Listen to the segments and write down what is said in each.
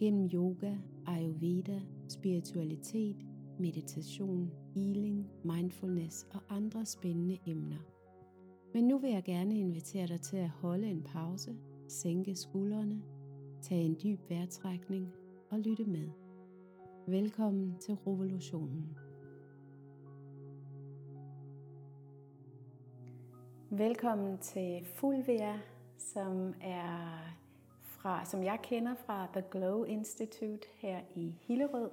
gennem yoga, ayurveda, spiritualitet, meditation, healing, mindfulness og andre spændende emner. Men nu vil jeg gerne invitere dig til at holde en pause, sænke skuldrene, tage en dyb vejrtrækning og lytte med. Velkommen til revolutionen. Velkommen til Fulvia, som er fra, som jeg kender fra The Glow Institute her i Hillerød,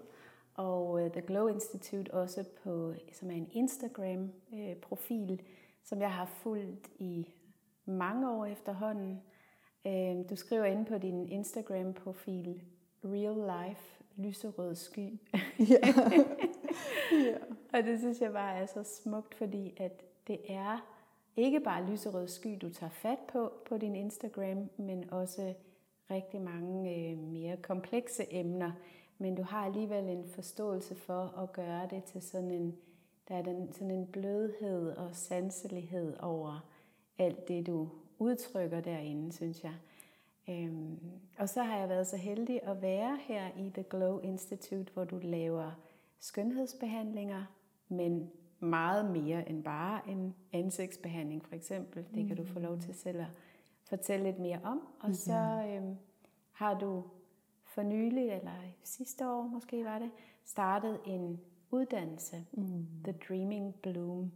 og uh, The Glow Institute også på, som er en Instagram-profil, uh, som jeg har fulgt i mange år efterhånden. Uh, du skriver inde på din Instagram-profil Real Life lyserød sky. Ja. ja. og det synes jeg bare er så smukt, fordi at det er ikke bare lyserød sky, du tager fat på på din Instagram, men også rigtig mange øh, mere komplekse emner. Men du har alligevel en forståelse for at gøre det til sådan en, der er den, sådan en blødhed og sanselighed over alt det, du udtrykker derinde, synes jeg. Øhm, og så har jeg været så heldig at være her i The Glow Institute, hvor du laver skønhedsbehandlinger, men meget mere end bare en ansigtsbehandling for eksempel. Det kan du få lov til selv at fortælle lidt mere om. Og så øhm, har du for nylig, eller sidste år måske var det, startet en uddannelse, mm. The Dreaming Bloom.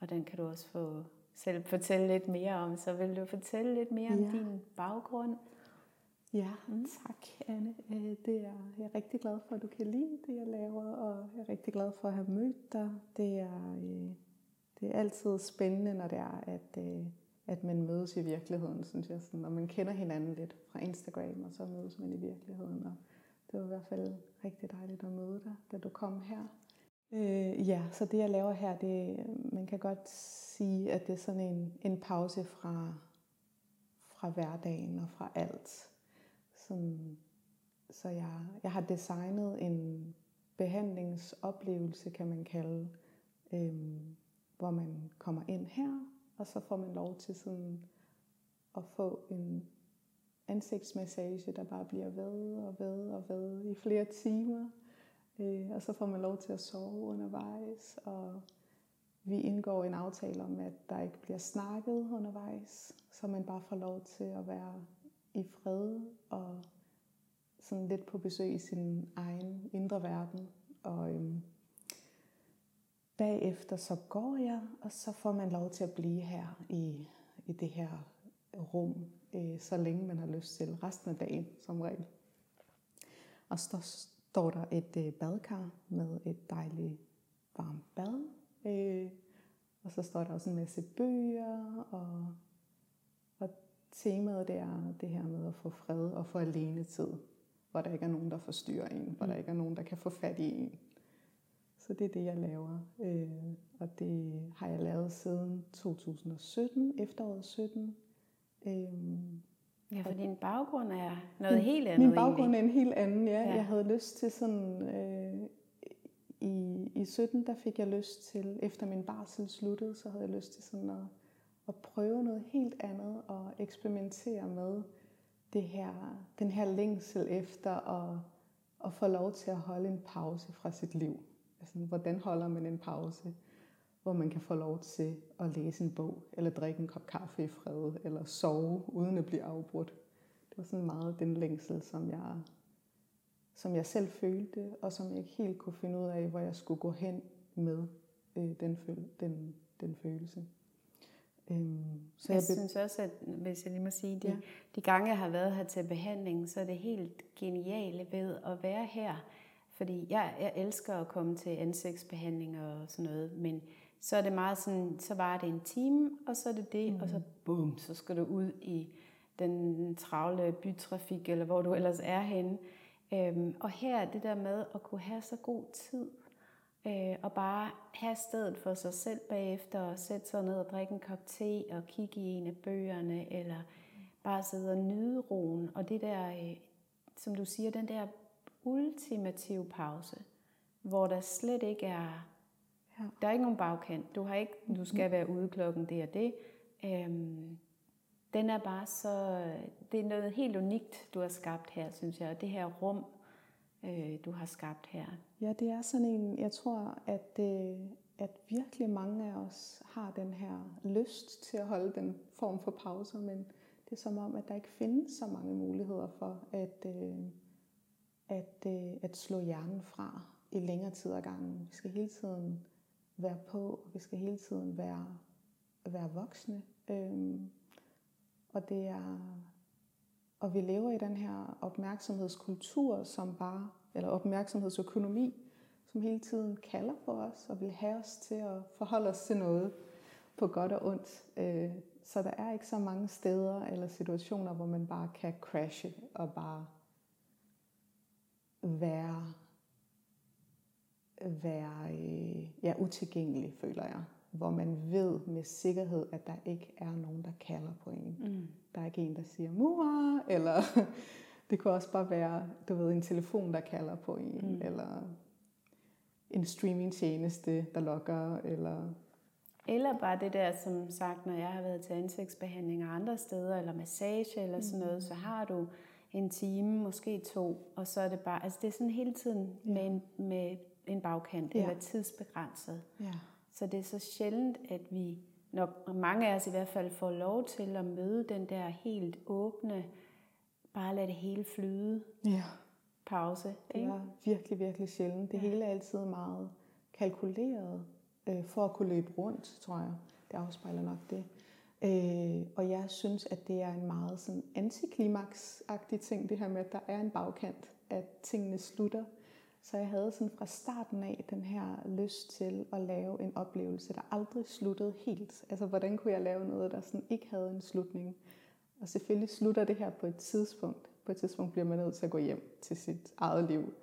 Og den kan du også få selv fortælle lidt mere om. Så vil du fortælle lidt mere ja. om din baggrund? Ja, mm. tak Anne. Øh, det er, jeg er rigtig glad for, at du kan lide det, jeg laver, og jeg er rigtig glad for at have mødt dig. Det er, øh, det er altid spændende, når det er, at, øh, at man mødes i virkeligheden, synes jeg. Sådan, og man kender hinanden lidt fra Instagram, og så mødes man i virkeligheden. Og det var i hvert fald rigtig dejligt at møde dig, da du kom her. Øh, ja, så det jeg laver her, det, man kan godt sige, at det er sådan en, en pause fra, fra hverdagen og fra alt. Sådan, så jeg, jeg har designet en behandlingsoplevelse, kan man kalde, øh, hvor man kommer ind her, og så får man lov til sådan at få en ansigtsmassage, der bare bliver ved og ved og ved i flere timer. Øh, og så får man lov til at sove undervejs, og vi indgår en aftale om, at der ikke bliver snakket undervejs, så man bare får lov til at være i fred og sådan lidt på besøg i sin egen indre verden. Og øhm, bagefter så går jeg, og så får man lov til at blive her i, i det her rum, øh, så længe man har lyst til, resten af dagen som regel. Og så står der et øh, badkar med et dejligt varmt bad. Øh, og så står der også en masse bøger, og, og temaet det er det her med at få fred og få alene tid, hvor der ikke er nogen, der forstyrrer en, hvor der mm. ikke er nogen, der kan få fat i en. Så det er det, jeg laver. Øh, og det har jeg lavet siden 2017, efteråret 17. Øh, ja, for din baggrund er noget min, helt andet Min baggrund egentlig. er en helt anden, ja. ja. Jeg havde lyst til sådan... Øh, i, I 17 der fik jeg lyst til, efter min barsel sluttede, så havde jeg lyst til sådan at, at prøve noget helt andet og eksperimentere med det her, den her længsel efter at, at få lov til at holde en pause fra sit liv. Altså, hvordan holder man en pause, hvor man kan få lov til at læse en bog, eller drikke en kop kaffe i fred, eller sove uden at blive afbrudt. Det var sådan meget den længsel, som jeg, som jeg selv følte, og som jeg ikke helt kunne finde ud af, hvor jeg skulle gå hen med øh, den, den, den følelse. Øhm, så jeg, jeg synes også, at hvis jeg lige må sige, de, ja. de gange jeg har været her til behandling, så er det helt geniale ved at være her, fordi jeg, jeg elsker at komme til ansigtsbehandling og sådan noget, men så er det meget sådan, så var det en time, og så er det det, mm. og så bum, så skal du ud i den travle bytrafik, eller hvor du ellers er henne. Øhm, og her er det der med at kunne have så god tid, øh, og bare have stedet for sig selv bagefter, og sætte sig ned og drikke en kop te, og kigge i en af bøgerne, eller bare sidde og nyde roen. Og det der, øh, som du siger, den der ultimative pause, hvor der slet ikke er, ja. der er ikke nogen bagkant. Du har ikke, du skal være ude klokken det og det. Øhm, den er bare så, det er noget helt unikt, du har skabt her, synes jeg. Det her rum, øh, du har skabt her. Ja, det er sådan en, jeg tror, at, øh, at virkelig mange af os har den her lyst til at holde den form for pauser, men det er som om, at der ikke findes så mange muligheder for at, øh, at, øh, at slå hjernen fra i længere tid ad gangen. Vi skal hele tiden være på, vi skal hele tiden være, være voksne. Øhm, og det er og vi lever i den her opmærksomhedskultur, som bare, eller opmærksomhedsøkonomi, som hele tiden kalder på os og vil have os til at forholde os til noget på godt og ondt. Øh, så der er ikke så mange steder eller situationer, hvor man bare kan crashe og bare være, være øh, ja, utilgængelig, føler jeg hvor man ved med sikkerhed, at der ikke er nogen, der kalder på en. Mm. Der er ikke en, der siger mor, eller det kunne også bare være, du ved, en telefon, der kalder på en, mm. eller en streamingtjeneste, der lokker, eller... Eller bare det der, som sagt, når jeg har været til ansigtsbehandling andre steder, eller massage eller sådan noget, mm. så har du en time, måske to, og så er det bare, altså det er sådan hele tiden ja. med, en, med en bagkant, ja. eller tidsbegrænset. Ja. Så det er så sjældent, at vi, når mange af os i hvert fald får lov til at møde den der helt åbne, bare lade det hele flyde. Ja. Pause. Det er virkelig, virkelig sjældent. Det ja. hele er altid meget kalkuleret øh, for at kunne løbe rundt, tror jeg. Det afspejler nok det. Øh, og jeg synes, at det er en meget sådan antiklimaksagtig ting, det her med, at der er en bagkant, at tingene slutter. Så jeg havde sådan fra starten af den her lyst til at lave en oplevelse, der aldrig sluttede helt. Altså hvordan kunne jeg lave noget, der sådan ikke havde en slutning? Og selvfølgelig slutter det her på et tidspunkt. På et tidspunkt bliver man nødt til at gå hjem til sit eget liv.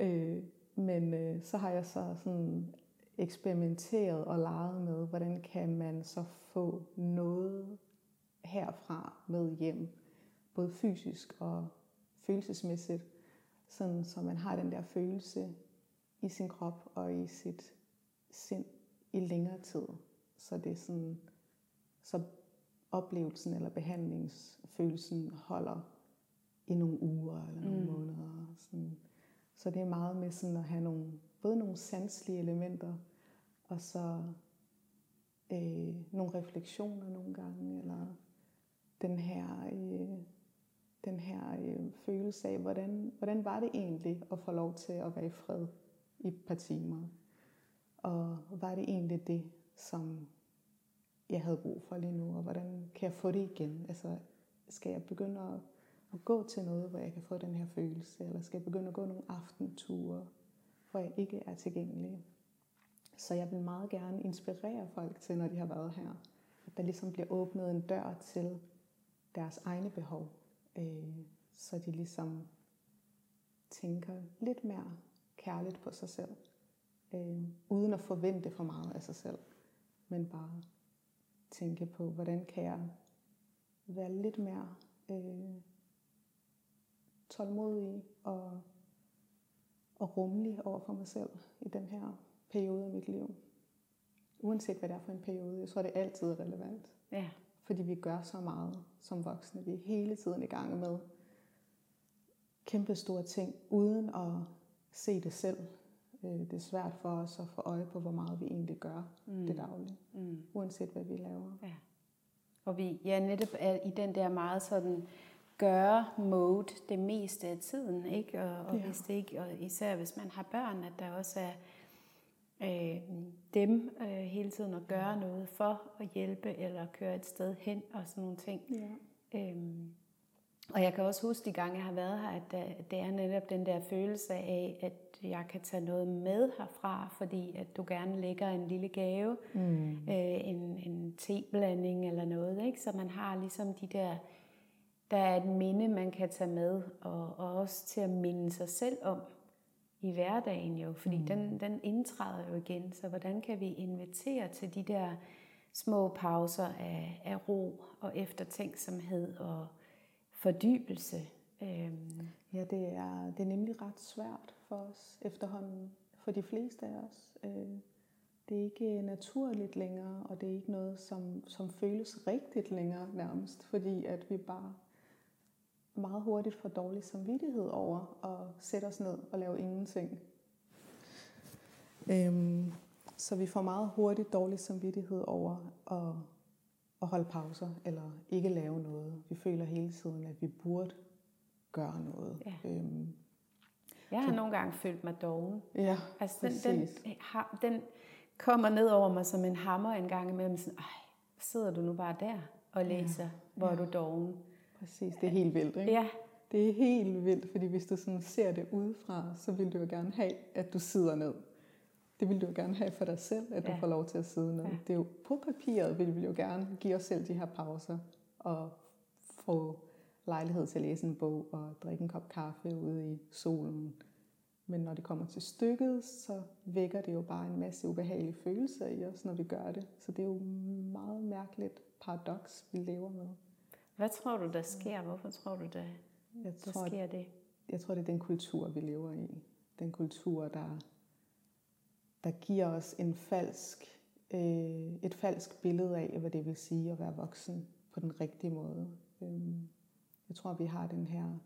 Øh, men øh, så har jeg så sådan eksperimenteret og leget med, hvordan kan man så få noget herfra med hjem, både fysisk og følelsesmæssigt sådan, så man har den der følelse i sin krop og i sit sind i længere tid. Så det er sådan, så oplevelsen eller behandlingsfølelsen holder i nogle uger eller nogle mm. måneder. Sådan. Så det er meget med sådan at have nogle, både nogle sanselige elementer, og så øh, nogle refleksioner nogle gange, eller den her øh, den her øh, følelse af, hvordan, hvordan var det egentlig at få lov til at være i fred i et par timer? Og var det egentlig det, som jeg havde brug for lige nu, og hvordan kan jeg få det igen? Altså, skal jeg begynde at, at gå til noget, hvor jeg kan få den her følelse, eller skal jeg begynde at gå nogle aftenture, hvor jeg ikke er tilgængelig? Så jeg vil meget gerne inspirere folk til, når de har været her, at der ligesom bliver åbnet en dør til deres egne behov, øh, så de ligesom tænker lidt mere kærligt på sig selv, øh, uden at forvente for meget af sig selv, men bare tænke på, hvordan kan jeg være lidt mere øh, tålmodig og, og rummelig over for mig selv i den her periode af mit liv. Uanset hvad det er for en periode, jeg tror, det er altid relevant. Ja. Fordi vi gør så meget som voksne. Vi er hele tiden i gang med kæmpe store ting, uden at se det selv. Øh, det er svært for os at få øje på, hvor meget vi egentlig gør mm. det daglige. Mm. Uanset hvad vi laver. Ja. Og vi ja, netop er i den der meget sådan gøre mode det meste af tiden, ikke? Og, og ja. hvis det ikke, og især hvis man har børn, at der også er øh, dem øh, hele tiden at gøre noget for at hjælpe eller køre et sted hen og sådan nogle ting. Ja. Øhm, og jeg kan også huske de gange, jeg har været her, at det er netop den der følelse af, at jeg kan tage noget med herfra, fordi at du gerne lægger en lille gave, mm. øh, en, en teblanding eller noget, ikke? så man har ligesom de der der er et minde, man kan tage med, og, og også til at minde sig selv om i hverdagen jo, fordi mm. den, den indtræder jo igen. Så hvordan kan vi invitere til de der små pauser af, af ro og eftertænksomhed og fordybelse? Øhm. Ja, det er, det er nemlig ret svært for os efterhånden, for de fleste af os. Øh, det er ikke naturligt længere, og det er ikke noget, som, som føles rigtigt længere nærmest, fordi at vi bare meget hurtigt får dårlig samvittighed over at sætte os ned og lave ingenting. Øhm, så vi får meget hurtigt dårlig samvittighed over at, at holde pauser eller ikke lave noget. Vi føler hele tiden, at vi burde gøre noget. Ja. Øhm, jeg har så, nogle gange følt mig doven. Ja, altså, den, den, har, den kommer ned over mig som en hammer en gang imellem. Sådan, Ej, sidder du nu bare der og læser, ja. hvor ja. er du doven? Præcis, det er helt vildt, ikke? Ja. Det er helt vildt, fordi hvis du sådan ser det udefra, så vil du jo gerne have, at du sidder ned. Det vil du jo gerne have for dig selv, at ja. du får lov til at sidde ned. Ja. Det er jo på papiret, vil vi jo gerne give os selv de her pauser og få lejlighed til at læse en bog og drikke en kop kaffe ude i solen. Men når det kommer til stykket, så vækker det jo bare en masse ubehagelige følelser i os, når vi gør det. Så det er jo meget mærkeligt paradoks, vi lever med. Hvad tror du, der sker? Hvorfor tror du, der, jeg der tror, sker det? Jeg tror, det er den kultur, vi lever i. Den kultur, der, der giver os en falsk, øh, et falsk billede af, hvad det vil sige at være voksen på den rigtige måde. Øhm, jeg tror, vi har den her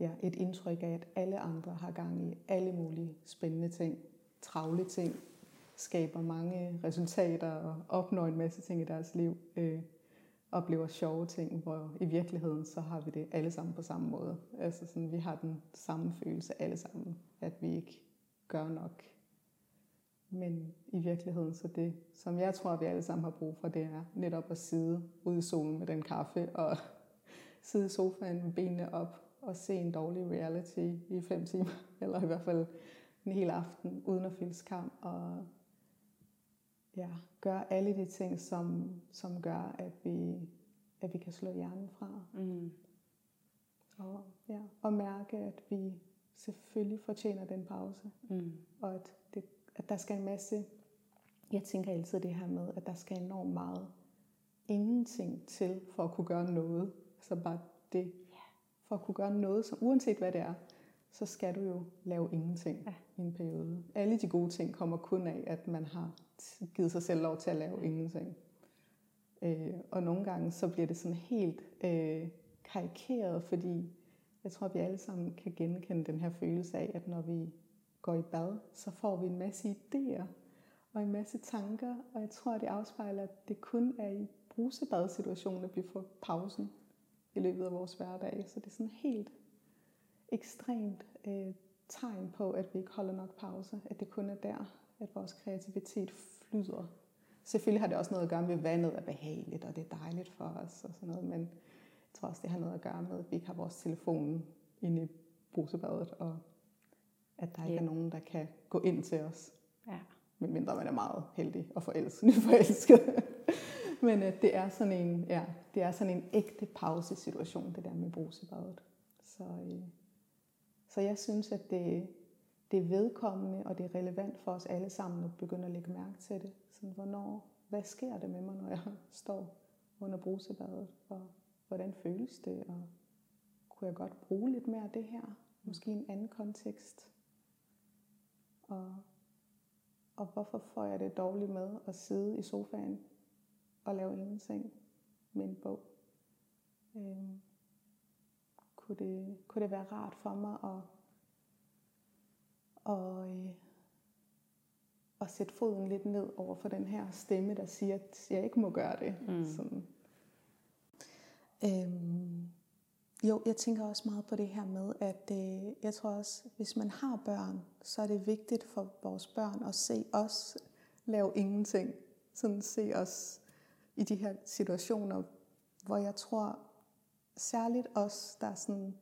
ja, et indtryk af, at alle andre har gang i alle mulige spændende ting, travle ting, skaber mange resultater og opnår en masse ting i deres liv. Øh, oplever sjove ting, hvor i virkeligheden så har vi det alle sammen på samme måde. Altså sådan, vi har den samme følelse alle sammen, at vi ikke gør nok. Men i virkeligheden, så det, som jeg tror, vi alle sammen har brug for, det er netop at sidde ude i solen med den kaffe og sidde i sofaen med benene op og se en dårlig reality i fem timer, eller i hvert fald en hel aften, uden at fylde skam, og ja, gøre alle de ting, som, som gør, at vi, at vi kan slå hjernen fra. Mm. Og, ja, og mærke, at vi selvfølgelig fortjener den pause. Mm. Og at, det, at der skal en masse, jeg tænker altid det her med, at der skal enormt meget ingenting til for at kunne gøre noget. Så bare det, for at kunne gøre noget, som uanset hvad det er, så skal du jo lave ingenting ja. i en periode. Alle de gode ting kommer kun af, at man har givet sig selv lov til at lave ingenting. Øh, og nogle gange så bliver det sådan helt øh, karikeret, fordi jeg tror, vi alle sammen kan genkende den her følelse af, at når vi går i bad, så får vi en masse idéer og en masse tanker, og jeg tror, det afspejler, at det kun er i brusebadsituationen, at vi får pausen i løbet af vores hverdag. Så det er sådan helt ekstremt øh, tegn på, at vi ikke holder nok pause, at det kun er der, at vores kreativitet flyder. Selvfølgelig har det også noget at gøre med, at vandet er behageligt, og det er dejligt for os og sådan noget, men jeg tror også, det har noget at gøre med, at vi ikke har vores telefon inde i brusebadet, og at der ikke yeah. er nogen, der kan gå ind til os. Ja. Medmindre man er meget heldig og forelsket. Men at det er sådan en, ja, det er sådan en ægte pausesituation, det der med brusebadet. Så, øh, så jeg synes, at det, det er vedkommende, og det er relevant for os alle sammen at begynde at lægge mærke til det. Sådan, hvornår, hvad sker der med mig, når jeg står under brusebadet, og hvordan føles det, og kunne jeg godt bruge lidt mere af det her, måske i en anden kontekst. Og, og hvorfor får jeg det dårligt med at sidde i sofaen og lave ingenting med en bog? Øhm, kunne, det, kunne det være rart for mig at og, øh, og sætte foden lidt ned over for den her stemme, der siger, at jeg ikke må gøre det. Mm. Sådan. Øhm, jo, jeg tænker også meget på det her med, at øh, jeg tror også, hvis man har børn, så er det vigtigt for vores børn at se os lave ingenting. Sådan se os i de her situationer, hvor jeg tror, særligt os, der er sådan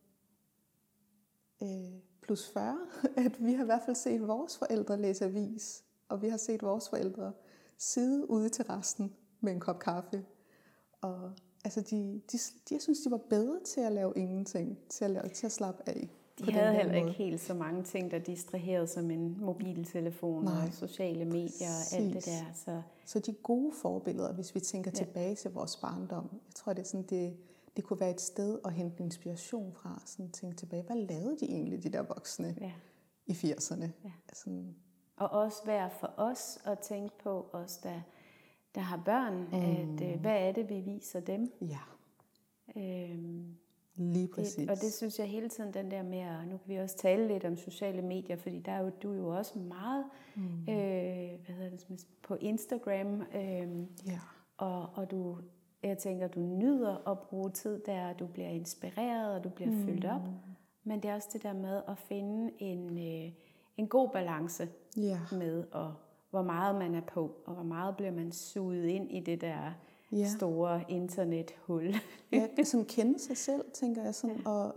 øh, plus 40, at vi har i hvert fald set vores forældre læse avis, og vi har set vores forældre sidde ude til resten med en kop kaffe, og altså de, de, de, jeg synes, de var bedre til at lave ingenting, til at, lave, til at slappe af. De havde heller måde. ikke helt så mange ting, der distraherede som en mobiltelefon Nej, og sociale medier og alt det der. Så. så de gode forbilleder, hvis vi tænker ja. tilbage til vores barndom, jeg tror, det er sådan, det, det kunne være et sted at hente inspiration fra, sådan tænke tilbage, hvad lavede de egentlig, de der voksne ja. i 80'erne? Ja. Sådan. Og også være for os at tænke på os, der, der har børn, mm. at øh, hvad er det, vi viser dem? Ja. Øhm, Lige præcis. Det, og det synes jeg hele tiden, den der med, og nu kan vi også tale lidt om sociale medier, fordi der er jo, du er jo også meget mm. øh, hvad hedder det, på Instagram, øh, ja. og, og du jeg tænker, du nyder at bruge tid der, du bliver inspireret, og du bliver mm. fyldt op. Men det er også det der med at finde en, øh, en god balance yeah. med, og hvor meget man er på, og hvor meget bliver man suget ind i det der yeah. store internethul. ja, som kende sig selv, tænker jeg, sådan, ja. og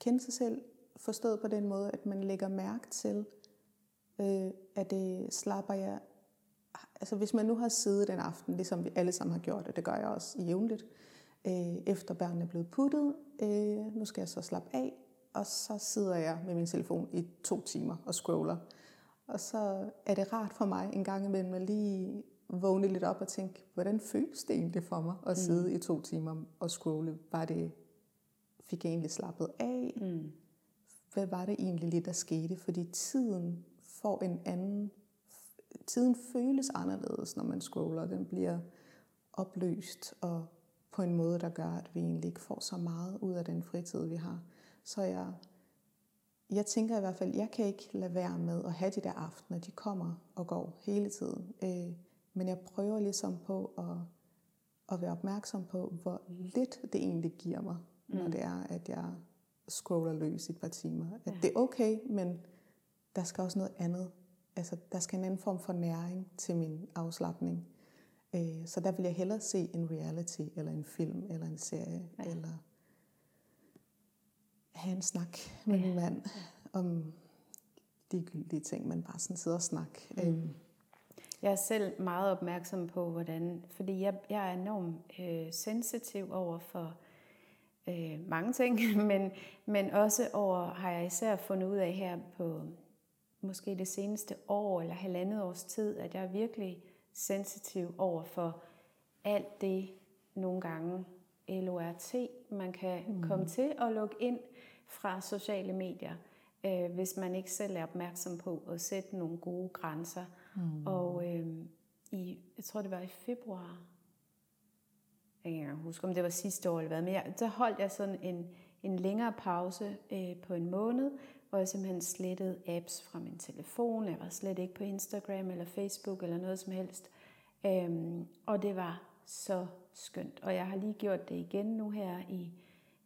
kende sig selv forstået på den måde, at man lægger mærke til, øh, at det slapper jeg altså hvis man nu har siddet den aften, ligesom vi alle sammen har gjort, og det gør jeg også jævnligt, øh, efter børnene er blevet puttet, øh, nu skal jeg så slappe af, og så sidder jeg med min telefon i to timer og scroller. Og så er det rart for mig en gang imellem at lige vågne lidt op og tænke, hvordan føles det egentlig for mig at mm. sidde mm. i to timer og scrolle? Var det, fik jeg egentlig slappet af? Mm. Hvad var det egentlig lidt, der skete? Fordi tiden får en anden tiden føles anderledes, når man scroller. Den bliver opløst og på en måde, der gør, at vi egentlig ikke får så meget ud af den fritid, vi har. Så jeg, jeg tænker i hvert fald, jeg kan ikke lade være med at have de der aftener. De kommer og går hele tiden. Øh, men jeg prøver ligesom på at, at være opmærksom på, hvor lidt det egentlig giver mig, mm. når det er, at jeg scroller løs i et par timer. At ja. det er okay, men der skal også noget andet Altså, der skal en anden form for næring til min afslappning. Øh, så der vil jeg hellere se en reality, eller en film, eller en serie, ja. eller have en snak med ja. min mand om ligegyldige ting, men bare sådan sidde og snakke. Mm. Jeg er selv meget opmærksom på, hvordan, fordi jeg, jeg er enormt øh, sensitiv over for øh, mange ting, men, men også over, har jeg især fundet ud af her på måske det seneste år eller halvandet års tid, at jeg er virkelig sensitiv over for alt det nogle gange LORT, man kan mm. komme til at lukke ind fra sociale medier, øh, hvis man ikke selv er opmærksom på at sætte nogle gode grænser. Mm. Og øh, i, jeg tror det var i februar, jeg kan ikke huske, om det var sidste år eller hvad, men jeg, der holdt jeg sådan en, en længere pause øh, på en måned, hvor jeg simpelthen slettede apps fra min telefon. Jeg var slet ikke på Instagram eller Facebook eller noget som helst. Øhm, og det var så skønt. Og jeg har lige gjort det igen nu her i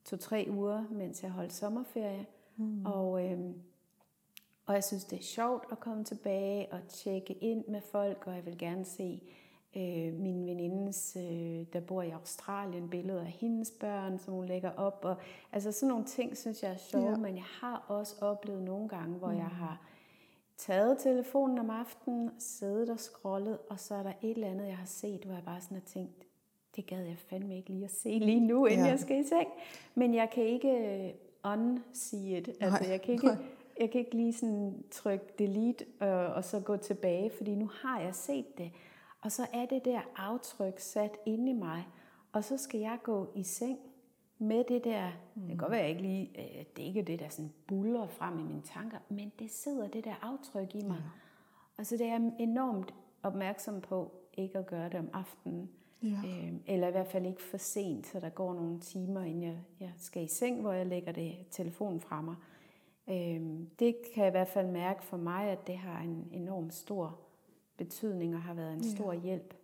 to-tre uger, mens jeg holdt sommerferie. Mm. Og, øhm, og jeg synes, det er sjovt at komme tilbage og tjekke ind med folk, og jeg vil gerne se øh, min venindes, øh, der bor i Australien, billeder af hendes børn, som hun lægger op. Og, altså sådan nogle ting, synes jeg er sjove, ja. men jeg har også oplevet nogle gange, hvor mm. jeg har taget telefonen om aftenen, siddet og scrollet, og så er der et eller andet, jeg har set, hvor jeg bare sådan har tænkt, det gad jeg fandme ikke lige at se lige nu, inden ja. jeg skal i seng. Men jeg kan ikke øh, unsee it. Altså, Nej. jeg kan ikke... Jeg kan ikke lige sådan trykke delete og, og så gå tilbage, fordi nu har jeg set det. Og så er det der aftryk sat inde i mig, og så skal jeg gå i seng med det der, mm. det kan godt være, at jeg ikke lige, øh, det er ikke det, der sådan buller frem i mine tanker, men det sidder det der aftryk i mig. Ja. Og så det er jeg enormt opmærksom på, ikke at gøre det om aftenen. Ja. Øhm, eller i hvert fald ikke for sent, så der går nogle timer, inden jeg, jeg skal i seng, hvor jeg lægger det telefonen fra mig. Øhm, det kan jeg i hvert fald mærke for mig, at det har en enorm stor betydning og har været en stor ja. hjælp.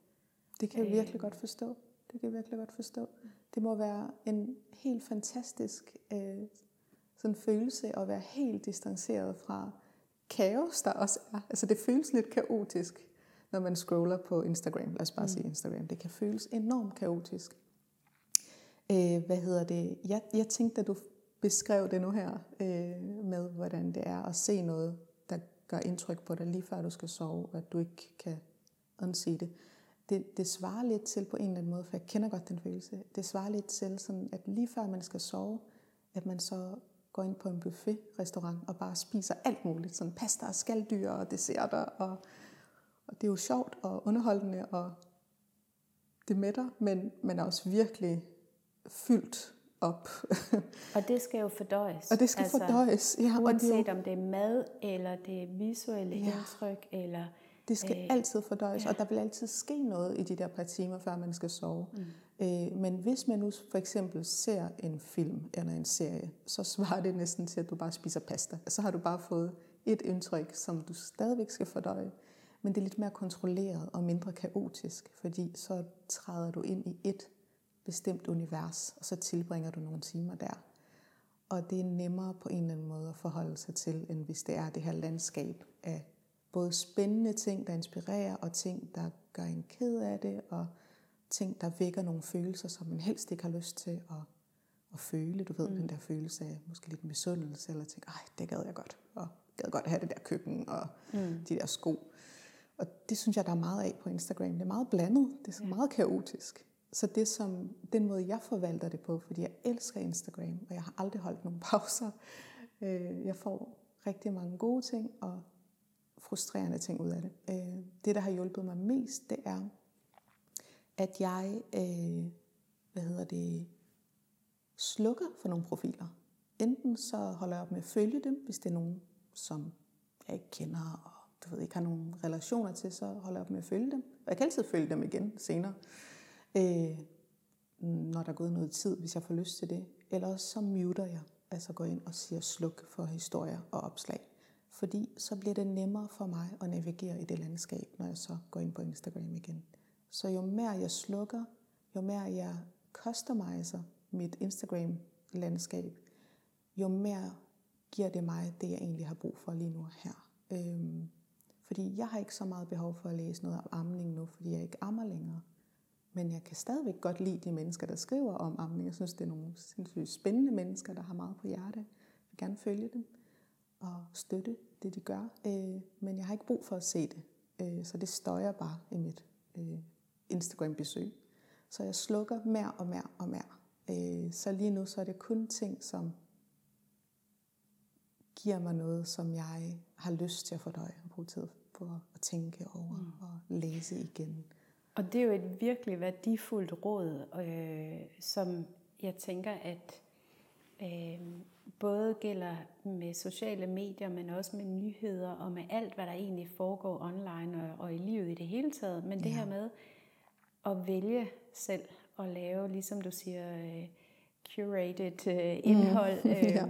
Det kan jeg øh. virkelig godt forstå. Det kan jeg virkelig godt forstå. Det må være en helt fantastisk øh, sådan følelse at være helt distanceret fra kaos, der også er. Altså det føles lidt kaotisk, når man scroller på Instagram. Lad os bare mm. sige Instagram. Det kan føles enormt kaotisk. Øh, hvad hedder det? Jeg, jeg tænkte, at du beskrev det nu her, øh, med hvordan det er at se noget, gør indtryk på dig lige før du skal sove, at du ikke kan undse det. det, det svarer lidt til på en eller anden måde, for jeg kender godt den følelse, det svarer lidt til sådan, at lige før man skal sove, at man så går ind på en buffet-restaurant og bare spiser alt muligt, sådan pasta og skalddyr og desserter, og, og det er jo sjovt og underholdende, og det mætter, men man er også virkelig fyldt op. og det skal jo fordøjes. Og det skal altså, fordøjes, ja. Uanset og det jo... om det er mad, eller det er visuelle ja. indtryk, eller... Det skal øh, altid fordøjes, ja. og der vil altid ske noget i de der par timer, før man skal sove. Mm. Øh, men hvis man nu for eksempel ser en film eller en serie, så svarer det næsten til, at du bare spiser pasta. Så har du bare fået et indtryk, som du stadigvæk skal fordøje. Men det er lidt mere kontrolleret og mindre kaotisk, fordi så træder du ind i et bestemt univers, og så tilbringer du nogle timer der. Og det er nemmere på en eller anden måde at forholde sig til, end hvis det er det her landskab af både spændende ting, der inspirerer, og ting, der gør en ked af det, og ting, der vækker nogle følelser, som man helst ikke har lyst til at, at føle. Du ved, mm. den der følelse af måske lidt misundelse, eller tænke, ej, det gad jeg godt, og gad godt have det der køkken, og mm. de der sko. Og det synes jeg, der er meget af på Instagram. Det er meget blandet, det er så ja. meget kaotisk. Så det som, den måde, jeg forvalter det på, fordi jeg elsker Instagram, og jeg har aldrig holdt nogen pauser. Øh, jeg får rigtig mange gode ting, og frustrerende ting ud af det. Øh, det, der har hjulpet mig mest, det er, at jeg, øh, hvad hedder det, slukker for nogle profiler. Enten så holder jeg op med at følge dem, hvis det er nogen, som jeg ikke kender, og du ved, ikke har nogen relationer til, så holder jeg op med at følge dem. Og jeg kan altid følge dem igen senere, øh, Øh, når der er gået noget tid, hvis jeg får lyst til det. Eller så muter jeg, altså går ind og siger sluk for historier og opslag. Fordi så bliver det nemmere for mig at navigere i det landskab, når jeg så går ind på Instagram igen. Så jo mere jeg slukker, jo mere jeg customiser mit Instagram-landskab, jo mere giver det mig det, jeg egentlig har brug for lige nu her. Øhm, fordi jeg har ikke så meget behov for at læse noget om amning nu, fordi jeg ikke ammer længere. Men jeg kan stadigvæk godt lide de mennesker, der skriver om amning. Jeg synes, det er nogle sindssygt spændende mennesker, der har meget på hjerte. Jeg vil gerne følge dem og støtte det, de gør. Øh, men jeg har ikke brug for at se det. Øh, så det støjer bare i mit øh, Instagram-besøg. Så jeg slukker mere og mere og mere. Øh, så lige nu så er det kun ting, som giver mig noget, som jeg har lyst til at fordøje og bruge tid på at tænke over mm. og læse igen. Og det er jo et virkelig værdifuldt råd, øh, som jeg tænker, at øh, både gælder med sociale medier, men også med nyheder og med alt, hvad der egentlig foregår online og, og i livet i det hele taget. Men det ja. her med at vælge selv at lave, ligesom du siger, uh, curated uh, indhold. Mm. Uh, ja.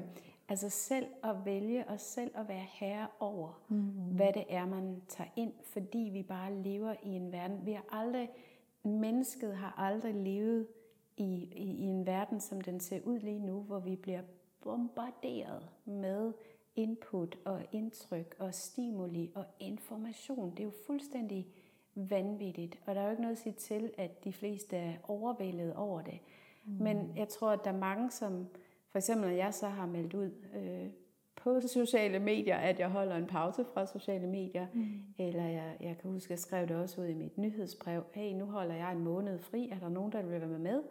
Altså selv at vælge og selv at være herre over, mm. hvad det er, man tager ind, fordi vi bare lever i en verden. Vi har aldrig, mennesket har aldrig levet i, i, i en verden, som den ser ud lige nu, hvor vi bliver bombarderet med input og indtryk og stimuli og information. Det er jo fuldstændig vanvittigt, og der er jo ikke noget at sige til, at de fleste er overvældet over det. Mm. Men jeg tror, at der er mange, som for eksempel, når jeg så har meldt ud øh, på sociale medier, at jeg holder en pause fra sociale medier, mm. eller jeg, jeg kan huske, at jeg skrev det også ud i mit nyhedsbrev, hey, nu holder jeg en måned fri, er der nogen, der vil være med?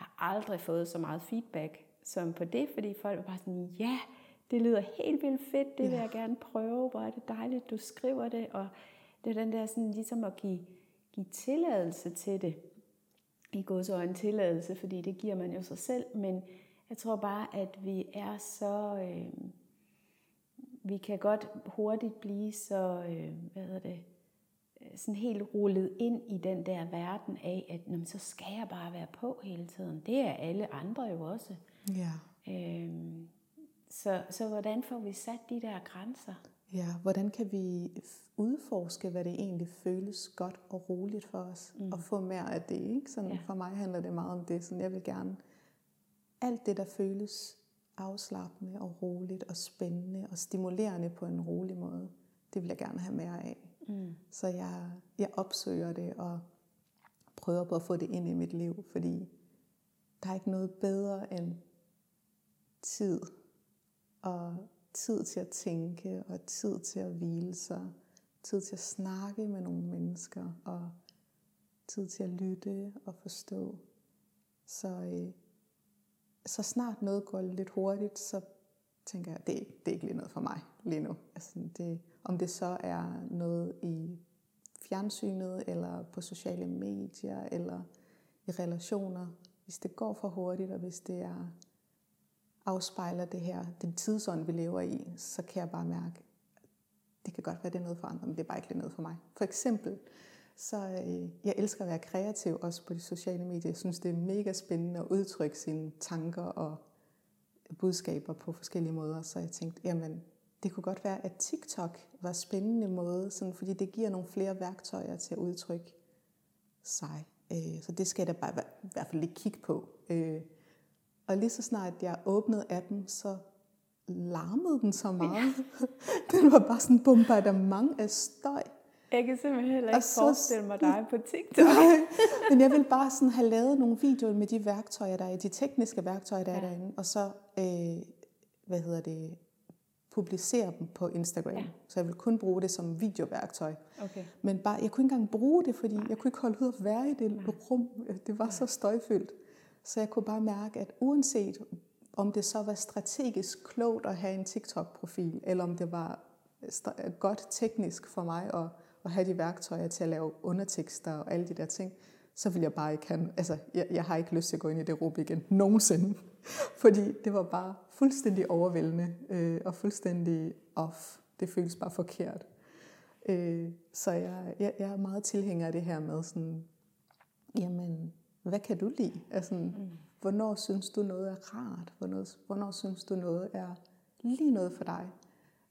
Jeg har aldrig fået så meget feedback som på det, fordi folk var bare sådan, ja, det lyder helt vildt fedt, det vil jeg gerne prøve, hvor er det dejligt, du skriver det, og det er den der sådan ligesom at give, give tilladelse til det, i gods en tilladelse, fordi det giver man jo sig selv, men jeg tror bare, at vi er så, øh, vi kan godt hurtigt blive så, øh, hvad hedder det, sådan helt rullet ind i den der verden af, at jamen, så skal jeg bare være på hele tiden. Det er alle andre jo også. Ja. Øhm, så, så hvordan får vi sat de der grænser? Ja, hvordan kan vi udforske, hvad det egentlig føles godt og roligt for os, mm. og få mere af det, ikke? Sådan, ja. For mig handler det meget om det, sådan jeg vil gerne, alt det, der føles afslappende og roligt og spændende og stimulerende på en rolig måde, det vil jeg gerne have mere af. Mm. Så jeg, jeg opsøger det og prøver på at få det ind i mit liv, fordi der er ikke noget bedre end tid og tid til at tænke og tid til at hvile sig, tid til at snakke med nogle mennesker og tid til at lytte og forstå. Så, øh, så snart noget går lidt hurtigt, så tænker jeg, det, det er ikke lige noget for mig lige nu. Altså, det, om det så er noget i fjernsynet, eller på sociale medier, eller i relationer. Hvis det går for hurtigt, og hvis det er afspejler det her, den tidsånd, vi lever i, så kan jeg bare mærke, det kan godt være, det er noget for andre, men det er bare ikke noget for mig. For eksempel, så øh, jeg elsker at være kreativ også på de sociale medier. Jeg synes, det er mega spændende at udtrykke sine tanker og budskaber på forskellige måder. Så jeg tænkte, jamen, det kunne godt være, at TikTok var en spændende måde, sådan, fordi det giver nogle flere værktøjer til at udtrykke sig. Øh, så det skal jeg da bare i hvert fald lige kigge på. Øh, og lige så snart jeg åbnede appen, så larmede den så meget. den var bare sådan bombardement af støj. Jeg kan simpelthen heller ikke så, forestille mig dig på TikTok. men jeg vil bare sådan have lavet nogle videoer med de værktøjer, der er de tekniske værktøjer, der ja. er derinde, og så, øh, hvad hedder det, publicere dem på Instagram. Ja. Så jeg vil kun bruge det som videoværktøj. Okay. Men bare, jeg kunne ikke engang bruge det, fordi Nej. jeg kunne ikke holde ud at være i det Nej. rum. Det var Nej. så støjfyldt. Så jeg kunne bare mærke, at uanset om det så var strategisk klogt at have en TikTok-profil, eller om det var godt teknisk for mig at, at have de værktøjer til at lave undertekster og alle de der ting, så vil jeg bare ikke have, altså jeg, jeg har ikke lyst til at gå ind i det rum igen nogensinde. Fordi det var bare fuldstændig overvældende øh, og fuldstændig off. Det føles bare forkert. Øh, så jeg, jeg, jeg er meget tilhænger af det her med sådan, jamen, hvad kan du lide? Altså, mm. Hvornår synes du noget er rart? Hvornår, hvornår synes du noget er lige noget for dig?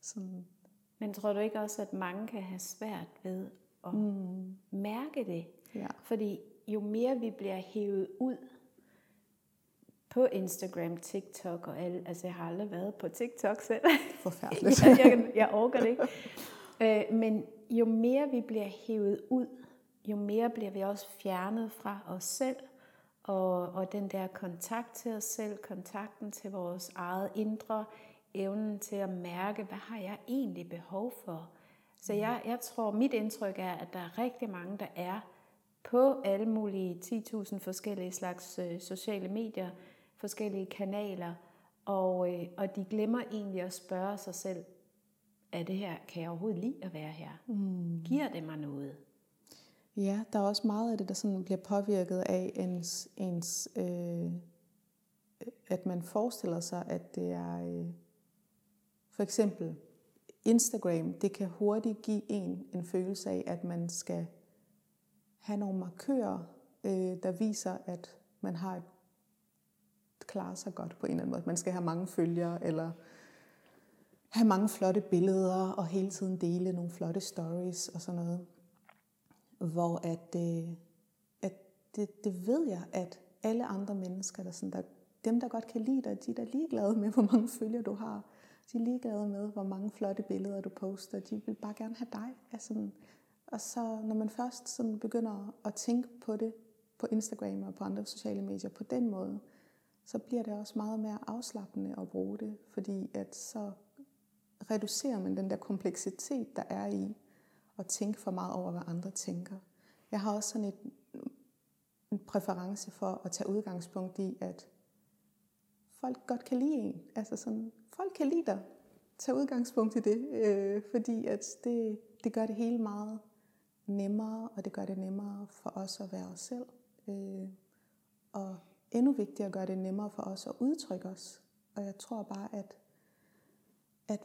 Sådan. Men tror du ikke også, at mange kan have svært ved at mm. mærke det? Ja. Fordi jo mere vi bliver hævet ud på Instagram, TikTok og alt, altså jeg har aldrig været på TikTok selv. Forfærdeligt. jeg, jeg, jeg orker det ikke. Øh, men jo mere vi bliver hævet ud, jo mere bliver vi også fjernet fra os selv, og, og den der kontakt til os selv, kontakten til vores eget indre, evnen til at mærke, hvad har jeg egentlig behov for. Så jeg, jeg tror, mit indtryk er, at der er rigtig mange, der er på alle mulige 10.000 forskellige slags øh, sociale medier, forskellige kanaler, og, øh, og de glemmer egentlig at spørge sig selv, er det her, kan jeg overhovedet lide at være her? Mm. Giver det mig noget? Ja, der er også meget af det, der sådan bliver påvirket af ens, ens øh, at man forestiller sig, at det er øh, for eksempel Instagram, det kan hurtigt give en en følelse af, at man skal have nogle markører, øh, der viser, at man har et klarer sig godt på en eller anden måde. Man skal have mange følgere, eller have mange flotte billeder, og hele tiden dele nogle flotte stories og sådan noget. Hvor at, øh, at det, det ved jeg, at alle andre mennesker, der, sådan, der, dem der godt kan lide dig, de er da ligeglade med, hvor mange følgere du har. De er ligeglade med, hvor mange flotte billeder du poster. De vil bare gerne have dig. Altså, og så når man først sådan begynder at tænke på det på Instagram og på andre sociale medier på den måde, så bliver det også meget mere afslappende at bruge det, fordi at så reducerer man den der kompleksitet, der er i at tænke for meget over, hvad andre tænker. Jeg har også sådan et, en præference for at tage udgangspunkt i, at folk godt kan lide en. Altså sådan, folk kan lide dig. Tag udgangspunkt i det, øh, fordi at det, det gør det hele meget nemmere, og det gør det nemmere for os at være os selv. Øh, og endnu vigtigere gør det nemmere for os at udtrykke os. Og jeg tror bare, at, at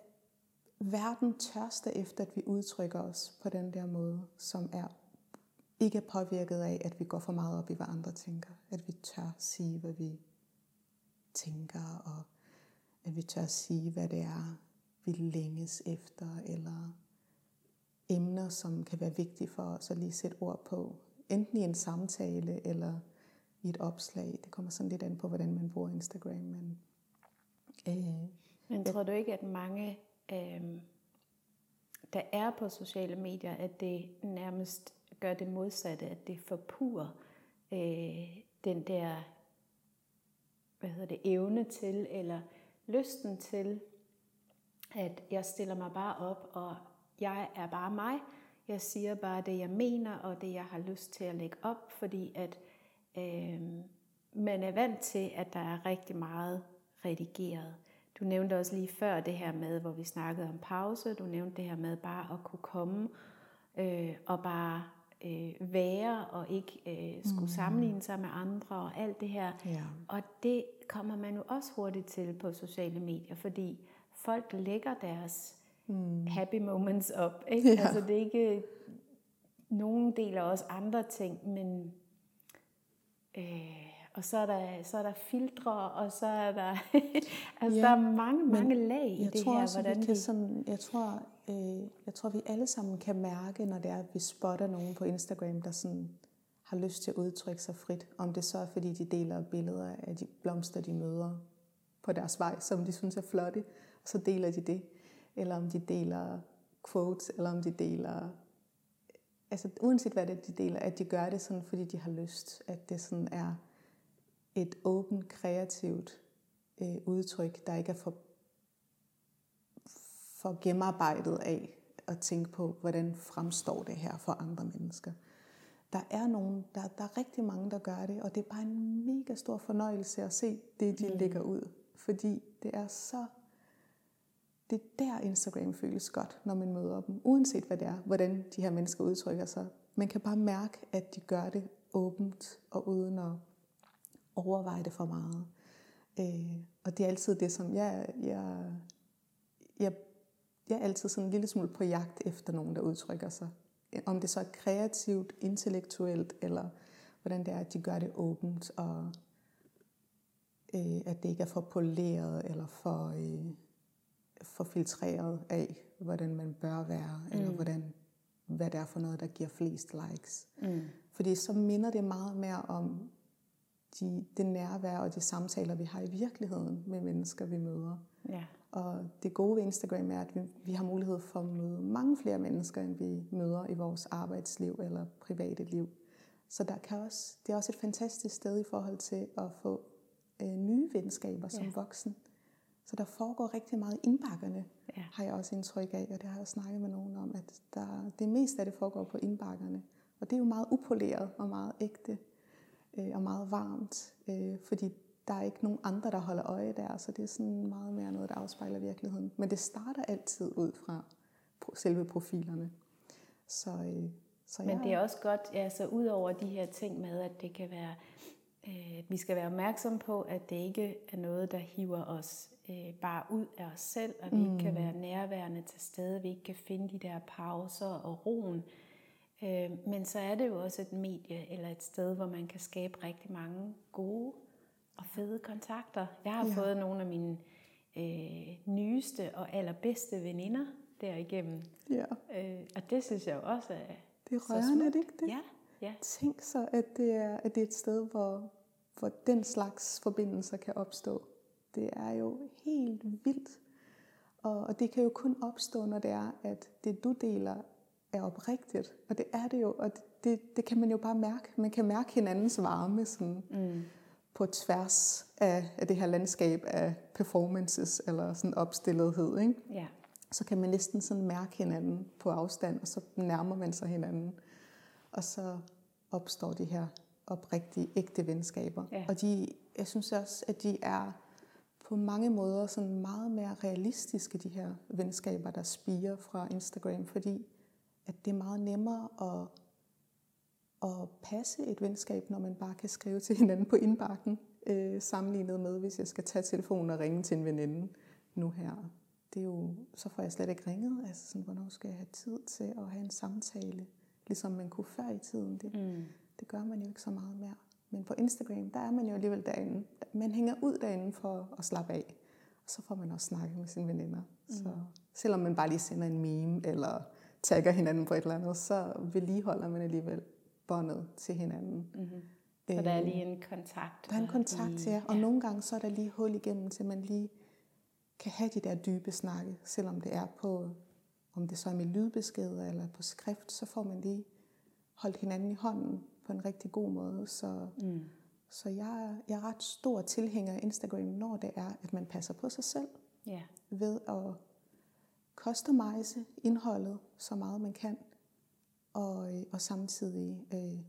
verden tørster efter, at vi udtrykker os på den der måde, som er ikke er påvirket af, at vi går for meget op i, hvad andre tænker. At vi tør sige, hvad vi tænker, og at vi tør sige, hvad det er, vi længes efter, eller emner, som kan være vigtige for os at lige sætte ord på. Enten i en samtale, eller i et opslag. Det kommer sådan lidt an på, hvordan man bruger Instagram. Men, øh, men tror du ikke, at mange, øh, der er på sociale medier, at det nærmest gør det modsatte, at det forpurer øh, den der hvad hedder det, evne til, eller lysten til, at jeg stiller mig bare op, og jeg er bare mig. Jeg siger bare det, jeg mener, og det, jeg har lyst til at lægge op, fordi at øh, man er vant til, at der er rigtig meget redigeret. Du nævnte også lige før det her med, hvor vi snakkede om pause. Du nævnte det her med bare at kunne komme øh, og bare øh, være og ikke øh, skulle mm. sammenligne sig med andre og alt det her. Ja. Og det kommer man jo også hurtigt til på sociale medier, fordi folk lægger deres mm. happy moments op. Ikke? Ja. Altså det er ikke... Nogen deler også andre ting, men... Øh, og så er der, så er der filtre, og så er der, altså ja, der er mange, mange lag i jeg det tror her. Også, hvordan vi kan sådan, jeg, tror, øh, jeg tror, vi alle sammen kan mærke, når det er, at vi spotter nogen på Instagram, der sådan har lyst til at udtrykke sig frit. Om det så er, fordi de deler billeder af de blomster, de møder på deres vej, som de synes er flotte, og så deler de det. Eller om de deler quotes, eller om de deler altså uanset hvad det de deler, at de gør det sådan, fordi de har lyst. At det sådan er et åbent, kreativt øh, udtryk, der ikke er for, for gennemarbejdet af at tænke på, hvordan fremstår det her for andre mennesker. Der er nogen, der, der er rigtig mange, der gør det, og det er bare en mega stor fornøjelse at se det, de mm. lægger ud. Fordi det er så det er der Instagram føles godt, når man møder dem. Uanset hvad det er, hvordan de her mennesker udtrykker sig. Man kan bare mærke, at de gør det åbent og uden at overveje det for meget. Øh, og det er altid det, som jeg, jeg, jeg, jeg er altid sådan en lille smule på jagt efter nogen, der udtrykker sig. Om det så er kreativt, intellektuelt, eller hvordan det er, at de gør det åbent, og øh, at det ikke er for poleret, eller for, øh, for filtreret af, hvordan man bør være, mm. eller hvordan, hvad det er for noget, der giver flest likes. Mm. Fordi så minder det meget mere om de, det nærvær og de samtaler, vi har i virkeligheden med mennesker, vi møder. Ja. Og det gode ved Instagram er, at vi, vi har mulighed for at møde mange flere mennesker, end vi møder i vores arbejdsliv eller private liv. Så der kan også, det er også et fantastisk sted i forhold til at få øh, nye venskaber som ja. voksen. Så der foregår rigtig meget i indbakkerne, ja. har jeg også indtryk af, og det har jeg snakket med nogen om, at der, det meste af det foregår på indbakkerne. Og det er jo meget upoleret og meget ægte øh, og meget varmt, øh, fordi der er ikke nogen andre, der holder øje der, så det er sådan meget mere noget, der afspejler virkeligheden. Men det starter altid ud fra selve profilerne. Så, øh, så Men det er også godt, altså ud over de her ting med, at det kan være, øh, vi skal være opmærksom på, at det ikke er noget, der hiver os øh, bare ud af os selv, og vi mm. ikke kan mm. være nærværende til stede, vi ikke kan finde de der pauser og roen, Øh, men så er det jo også et medie eller et sted, hvor man kan skabe rigtig mange gode og fede kontakter. Jeg har ja. fået nogle af mine øh, nyeste og allerbedste veninder derigennem. Ja. Øh, og det synes jeg jo også er Det er rørende, er det ikke det? Ja. ja. Tænk så, at det, er, at det er et sted, hvor, hvor den slags forbindelser kan opstå. Det er jo helt vildt. Og, og det kan jo kun opstå, når det er, at det du deler er oprigtigt. Og det er det jo, og det, det, kan man jo bare mærke. Man kan mærke hinandens varme sådan, mm. på tværs af, af det her landskab af performances eller sådan opstillethed. Ikke? Ja. Så kan man næsten sådan mærke hinanden på afstand, og så nærmer man sig hinanden. Og så opstår de her oprigtige, ægte venskaber. Ja. Og de, jeg synes også, at de er på mange måder sådan meget mere realistiske, de her venskaber, der spiger fra Instagram, fordi at det er meget nemmere at, at passe et venskab, når man bare kan skrive til hinanden på indbakken, øh, sammenlignet med, hvis jeg skal tage telefonen og ringe til en veninde nu her. Det er jo, så får jeg slet ikke ringet. Altså sådan, hvornår skal jeg have tid til at have en samtale, ligesom man kunne før i tiden. Det, mm. det gør man jo ikke så meget mere. Men på Instagram, der er man jo alligevel derinde. Man hænger ud derinde for at slappe af. Og så får man også snakket med sine veninder. Mm. Så selvom man bare lige sender en meme, eller tagger hinanden på et eller andet, så vedligeholder man alligevel båndet til hinanden. Mm-hmm. Så der er lige en kontakt. Der er en kontakt til jer, og ja. nogle gange så er der lige hul igennem, til man lige kan have de der dybe snakke, selvom det er på, om det så er med lydbeskeder eller på skrift, så får man lige holdt hinanden i hånden på en rigtig god måde. Så, mm. så jeg, jeg er ret stor tilhænger af Instagram, når det er, at man passer på sig selv. Ja. Ved at customize indholdet så meget man kan. og, øh, og samtidig øh,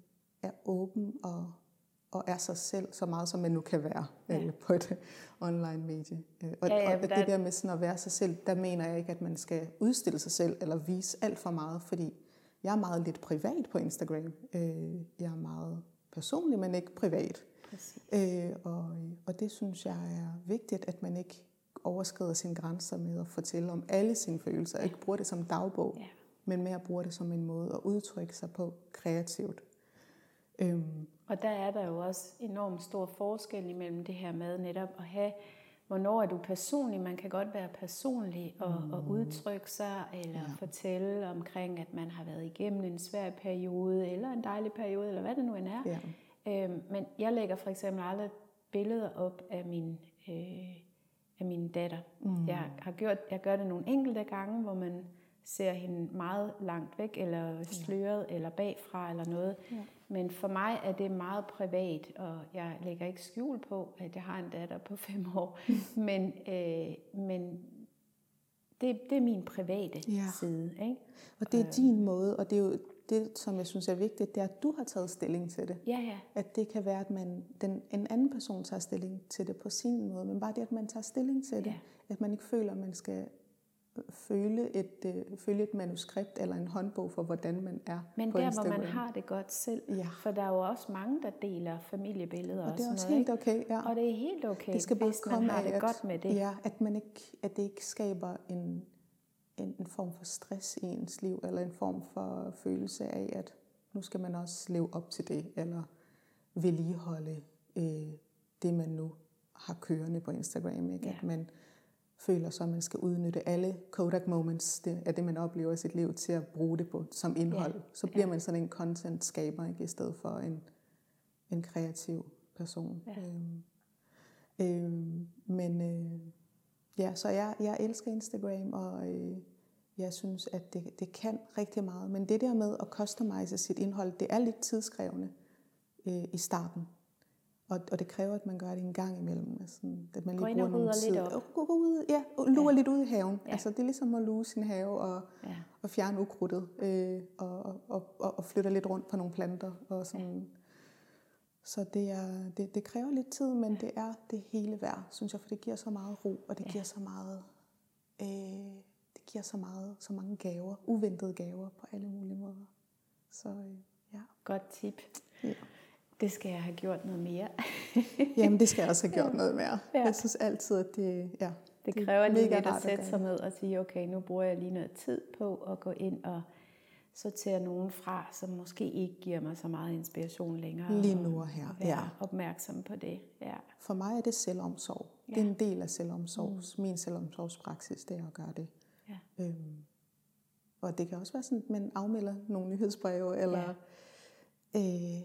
er åben og, og er sig selv så meget, som man nu kan være ja. øh, på et online medie. Øh, og, ja, ja, og det der, der med sådan at være sig selv, der mener jeg ikke, at man skal udstille sig selv eller vise alt for meget, fordi jeg er meget lidt privat på Instagram. Øh, jeg er meget personlig, men ikke privat. Øh, og, og det synes jeg er vigtigt, at man ikke overskrider sine grænser med at fortælle om alle sine følelser. Ja. Ikke bruger det som dagbog, ja. men mere bruger det som en måde at udtrykke sig på kreativt. Øhm. Og der er der jo også enormt stor forskel imellem det her med netop at have, hvornår er du personlig? Man kan godt være personlig og, mm. og udtrykke sig, eller ja. fortælle omkring, at man har været igennem en svær periode, eller en dejlig periode, eller hvad det nu end er. Ja. Øhm, men jeg lægger for eksempel aldrig billeder op af min, øh, af min datter. Mm. Jeg, har gjort, jeg gør det nogle enkelte gange, hvor man ser hende meget langt væk, eller sløret, ja. eller bagfra, eller noget. Ja. Men for mig er det meget privat, og jeg lægger ikke skjul på, at jeg har en datter på fem år. men øh, men det, det er min private ja. side. Ikke? Og det er øh. din måde, og det er jo det, som jeg synes er vigtigt, det er, at du har taget stilling til det. Ja, ja. At det kan være, at man, den, en anden person tager stilling til det på sin måde, men bare det, at man tager stilling til det. Ja. At man ikke føler, at man skal føle et, øh, følge et manuskript eller en håndbog for, hvordan man er Men på der, hvor man har det godt selv. Ja. For der er jo også mange, der deler familiebilleder. Og det er også noget, helt okay. Ja. Og det er helt okay, det skal bare hvis man har det at, godt med det. Ja, at, man ikke, at det ikke skaber en, en, en form for stress i ens liv, eller en form for følelse af, at nu skal man også leve op til det, eller vedligeholde øh, det, man nu har kørende på Instagram. Ikke? Ja. At man føler så, at man skal udnytte alle Kodak moments det er det, man oplever i sit liv, til at bruge det på som indhold. Ja. Så bliver ja. man sådan en content-skaber, ikke? i stedet for en, en kreativ person. Ja. Øhm, øhm, men øh, ja, så jeg, jeg elsker Instagram, og øh, jeg synes, at det, det kan rigtig meget. Men det der med at customize sit indhold, det er lidt tidskrævende øh, i starten. Og, og det kræver, at man gør det en gang imellem. Altså, at man lige bruger nogle tid. Lidt op. Gå, gå ud, ja, lurer ja. lidt ud i haven. Ja. Altså, det er ligesom at luge sin have og, ja. og fjerne ukrudtet. Øh, og, og, og, og flytte lidt rundt på nogle planter. Og sådan. Ja. Så det, er, det, det kræver lidt tid, men det er det hele værd, synes jeg, for det giver så meget ro, og det ja. giver så meget, øh, giver så meget, så mange gaver, uventede gaver på alle mulige måder. Så øh, ja. Godt tip. Ja. Det skal jeg have gjort noget mere. Jamen, det skal jeg også have gjort noget mere. Ja. Jeg synes altid, at det, ja, det kræver det lige lidt at sætte sig ned og sige, okay, nu bruger jeg lige noget tid på at gå ind og sortere nogen fra, som måske ikke giver mig så meget inspiration længere. Lige nu og her, og ja. opmærksom på det. Ja. For mig er det selvomsorg. Ja. Det er en del af selvomsorgs, mm. min selvomsorgspraksis, det er at gøre det. Øhm, og det kan også være sådan, at man afmelder nogle nyhedsbreve, eller ja. øh,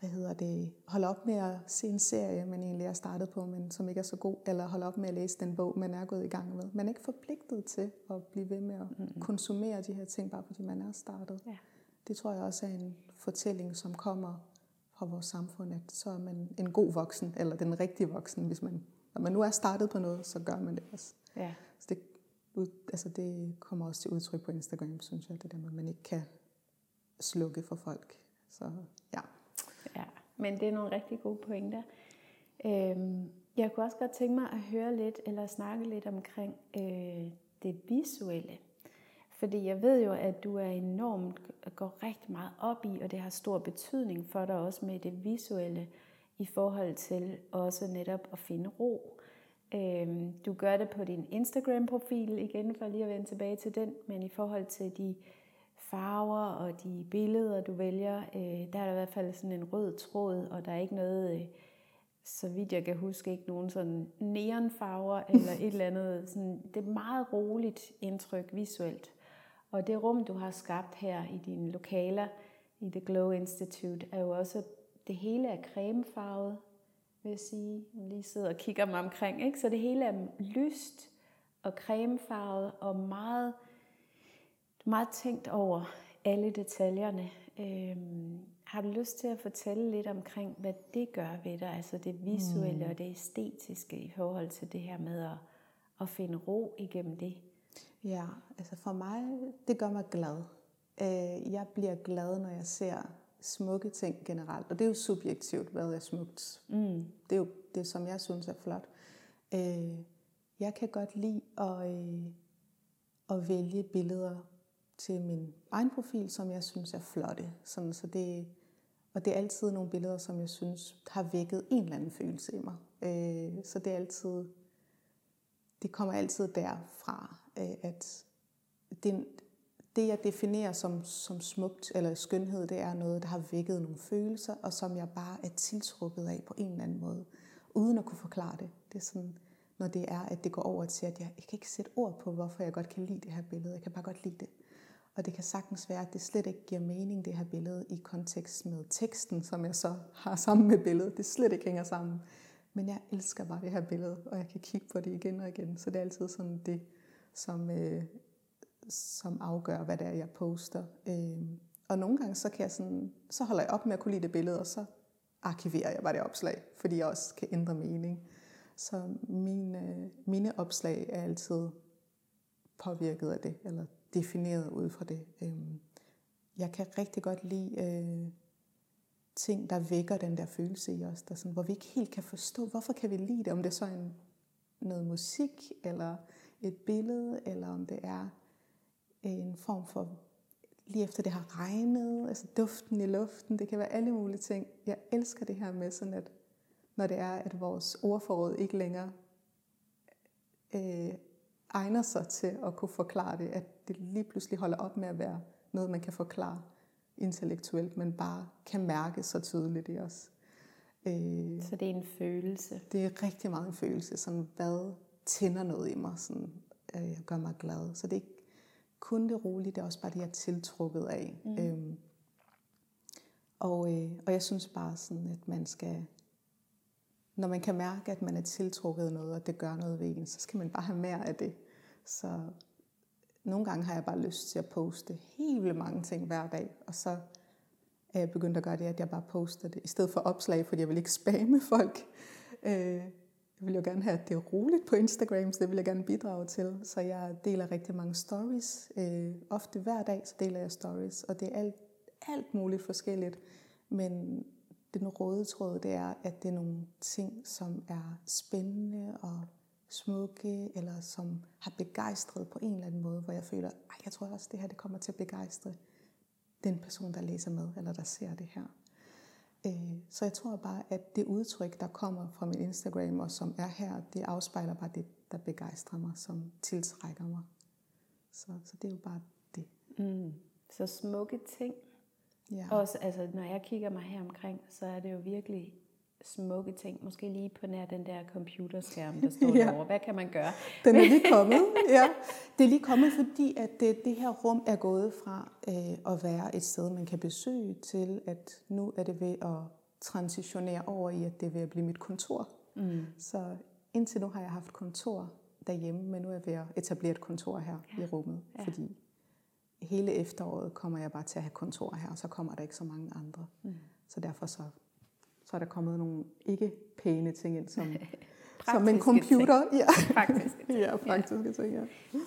hvad hedder det, holde op med at se en serie, man egentlig er startet på, men som ikke er så god, eller holde op med at læse den bog, man er gået i gang med. Man er ikke forpligtet til at blive ved med at mm-hmm. konsumere de her ting, bare fordi man er startet. Ja. Det tror jeg også er en fortælling, som kommer fra vores samfund, at så er man en god voksen, eller den rigtige voksen, hvis man, når man nu er startet på noget, så gør man det også. Ja. Så det, altså det kommer også til udtryk på Instagram, synes jeg, det der med, at man ikke kan slukke for folk. Så ja. Ja, men det er nogle rigtig gode pointer. Øhm, jeg kunne også godt tænke mig at høre lidt, eller snakke lidt omkring øh, det visuelle. Fordi jeg ved jo, at du er enormt, går rigtig meget op i, og det har stor betydning for dig også med det visuelle, i forhold til også netop at finde ro. Øhm, du gør det på din Instagram-profil, igen for lige at vende tilbage til den, men i forhold til de farver og de billeder, du vælger, øh, der er der i hvert fald sådan en rød tråd, og der er ikke noget, øh, så vidt jeg kan huske, ikke nogen sådan neonfarver eller et eller andet. Sådan, det er meget roligt indtryk visuelt. Og det rum, du har skabt her i dine lokaler, i The Glow Institute, er jo også, det hele er cremefarvet, vil jeg sige. Jeg lige sidder og kigger mig omkring, ikke? Så det hele er lyst og cremefarvet og meget meget tænkt over alle detaljerne. Øhm, har du lyst til at fortælle lidt omkring, hvad det gør ved dig, altså det visuelle mm. og det æstetiske i forhold til det her med at, at finde ro igennem det? Ja, altså for mig, det gør mig glad. Øh, jeg bliver glad, når jeg ser smukke ting generelt. Og det er jo subjektivt, hvad er smukt. Mm. Det er jo det, som jeg synes er flot. Øh, jeg kan godt lide at, øh, at vælge billeder til min egen profil, som jeg synes er flotte. Sådan, så det, og det er altid nogle billeder, som jeg synes har vækket en eller anden følelse i mig. Øh, så det er altid, det kommer altid derfra, øh, at det, det jeg definerer som, som smukt eller skønhed, det er noget, der har vækket nogle følelser, og som jeg bare er tiltrukket af på en eller anden måde, uden at kunne forklare det. Det er sådan, når det er, at det går over til, at jeg, jeg kan ikke sætte ord på, hvorfor jeg godt kan lide det her billede. Jeg kan bare godt lide det. Og det kan sagtens være, at det slet ikke giver mening, det her billede, i kontekst med teksten, som jeg så har sammen med billedet. Det slet ikke hænger sammen. Men jeg elsker bare det her billede, og jeg kan kigge på det igen og igen. Så det er altid sådan det, som, øh, som afgør, hvad det er, jeg poster. Øh, og nogle gange, så, kan jeg sådan, så holder jeg op med at kunne lide det billede, og så arkiverer jeg bare det opslag, fordi jeg også kan ændre mening. Så mine, øh, mine opslag er altid påvirket af det, eller defineret ud fra det. Øhm, jeg kan rigtig godt lide øh, ting, der vækker den der følelse i os, der sådan, hvor vi ikke helt kan forstå, hvorfor kan vi lide det, om det er så en, noget musik, eller et billede, eller om det er en form for, lige efter det har regnet, altså duften i luften, det kan være alle mulige ting. Jeg elsker det her med sådan, at når det er, at vores ordforråd ikke længere øh, egner sig til at kunne forklare det, at det lige pludselig holder op med at være noget, man kan forklare intellektuelt, men bare kan mærke så tydeligt i os. Øh, så det er en følelse? Det er rigtig meget en følelse, sådan hvad tænder noget i mig, sådan, øh, gør mig glad. Så det er ikke kun det rolige, det er også bare det, jeg er tiltrukket af. Mm. Øhm, og, øh, og jeg synes bare sådan, at man skal når man kan mærke, at man er tiltrukket af noget, og det gør noget ved en, så skal man bare have mere af det. Så nogle gange har jeg bare lyst til at poste helt vildt mange ting hver dag, og så er jeg begyndt at gøre det, at jeg bare poster det, i stedet for opslag, fordi jeg vil ikke spamme folk. Øh, vil jo gerne have, at det er roligt på Instagram, så det vil jeg gerne bidrage til. Så jeg deler rigtig mange stories. Øh, ofte hver dag, så deler jeg stories, og det er alt, alt muligt forskelligt. Men den røde tråd, det er, at det er nogle ting, som er spændende og smukke, eller som har begejstret på en eller anden måde, hvor jeg føler, at jeg tror også, det her det kommer til at begejstre den person, der læser med, eller der ser det her. Øh, så jeg tror bare, at det udtryk, der kommer fra min Instagram, og som er her, det afspejler bare det, der begejstrer mig, som tiltrækker mig. Så, så det er jo bare det. Mm. Så smukke ting, Ja. Også, altså, når jeg kigger mig her omkring, så er det jo virkelig smukke ting. Måske lige på nær den der computerskærm, der står ja. derovre. Hvad kan man gøre? Den er lige kommet, ja. Det er lige kommet, fordi at det, det her rum er gået fra øh, at være et sted, man kan besøge, til at nu er det ved at transitionere over i, at det er ved at blive mit kontor. Mm. Så indtil nu har jeg haft kontor derhjemme, men nu er jeg ved at etablere et kontor her ja. i rummet, ja. fordi hele efteråret kommer jeg bare til at have kontor her, og så kommer der ikke så mange andre. Mm. Så derfor så, så er der kommet nogle ikke pæne ting ind, som, som en computer. Ting. Ja. Praktiske ting. ja, praktiske ja. ting, ja.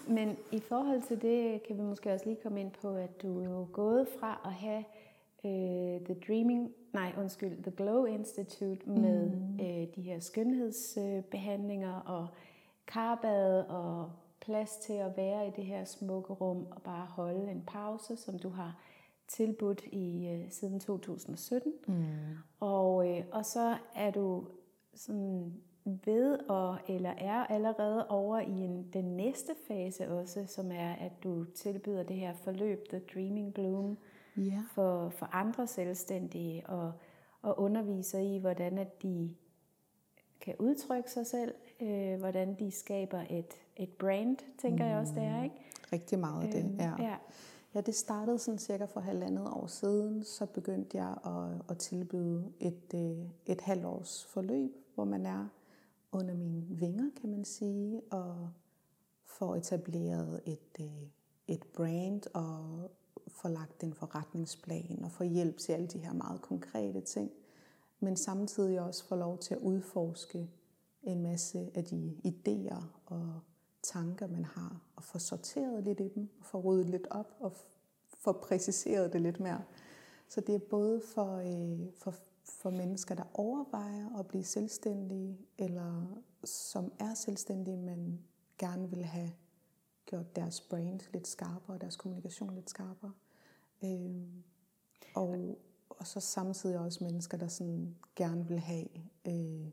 Men i forhold til det, kan vi måske også lige komme ind på, at du er jo gået fra at have uh, The Dreaming, nej undskyld, The Glow Institute med mm. uh, de her skønhedsbehandlinger og karbad og plads til at være i det her smukke rum og bare holde en pause, som du har tilbudt i uh, siden 2017. Mm. Og, uh, og så er du sådan ved og eller er allerede over i en, den næste fase også, som er, at du tilbyder det her forløb, The Dreaming Bloom, yeah. for, for andre selvstændige, og, og underviser i, hvordan at de kan udtrykke sig selv, øh, hvordan de skaber et, et brand, tænker mm. jeg også, det er, ikke? Rigtig meget det, øhm, ja. ja. Ja, det startede sådan cirka for halvandet år siden, så begyndte jeg at, at tilbyde et, øh, et halvårs forløb, hvor man er under mine vinger, kan man sige, og får etableret et, øh, et brand og får lagt en forretningsplan og får hjælp til alle de her meget konkrete ting. Men samtidig også få lov til at udforske en masse af de idéer og tanker, man har, og få sorteret lidt i dem, og få ryddet lidt op, og få præciseret det lidt mere. Så det er både for, øh, for, for mennesker, der overvejer at blive selvstændige, eller som er selvstændige, men gerne vil have gjort deres brains lidt skarpere, deres kommunikation lidt skarpere. Øh, og, og så samtidig også mennesker, der sådan gerne vil have øh,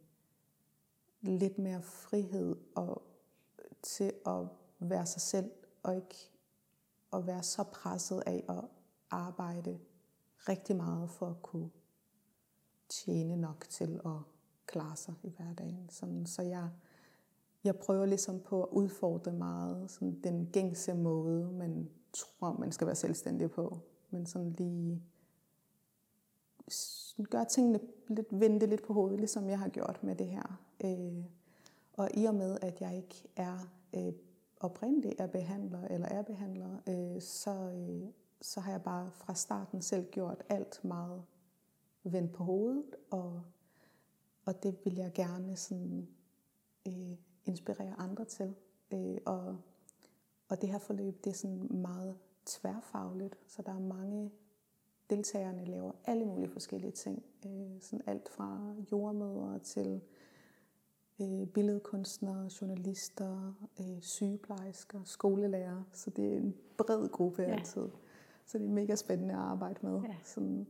lidt mere frihed og til at være sig selv, og ikke at være så presset af at arbejde rigtig meget for at kunne tjene nok til at klare sig i hverdagen. Sådan, så jeg, jeg prøver ligesom på at udfordre meget sådan den gængse måde, man tror, man skal være selvstændig på. Men sådan lige gøre tingene lidt, vende lidt på hovedet, ligesom jeg har gjort med det her. Øh, og i og med, at jeg ikke er øh, oprindeligt er behandler eller er behandler, øh, så, øh, så har jeg bare fra starten selv gjort alt meget vendt på hovedet, og, og det vil jeg gerne sådan, øh, inspirere andre til. Øh, og, og det her forløb, det er sådan meget tværfagligt, så der er mange deltagerne laver alle mulige forskellige ting. Øh, sådan alt fra jordmøder til øh, billedkunstnere, journalister, øh, sygeplejersker, skolelærer. Så det er en bred gruppe ja. altid. Så det er mega spændende at arbejde med. Ja. Sådan,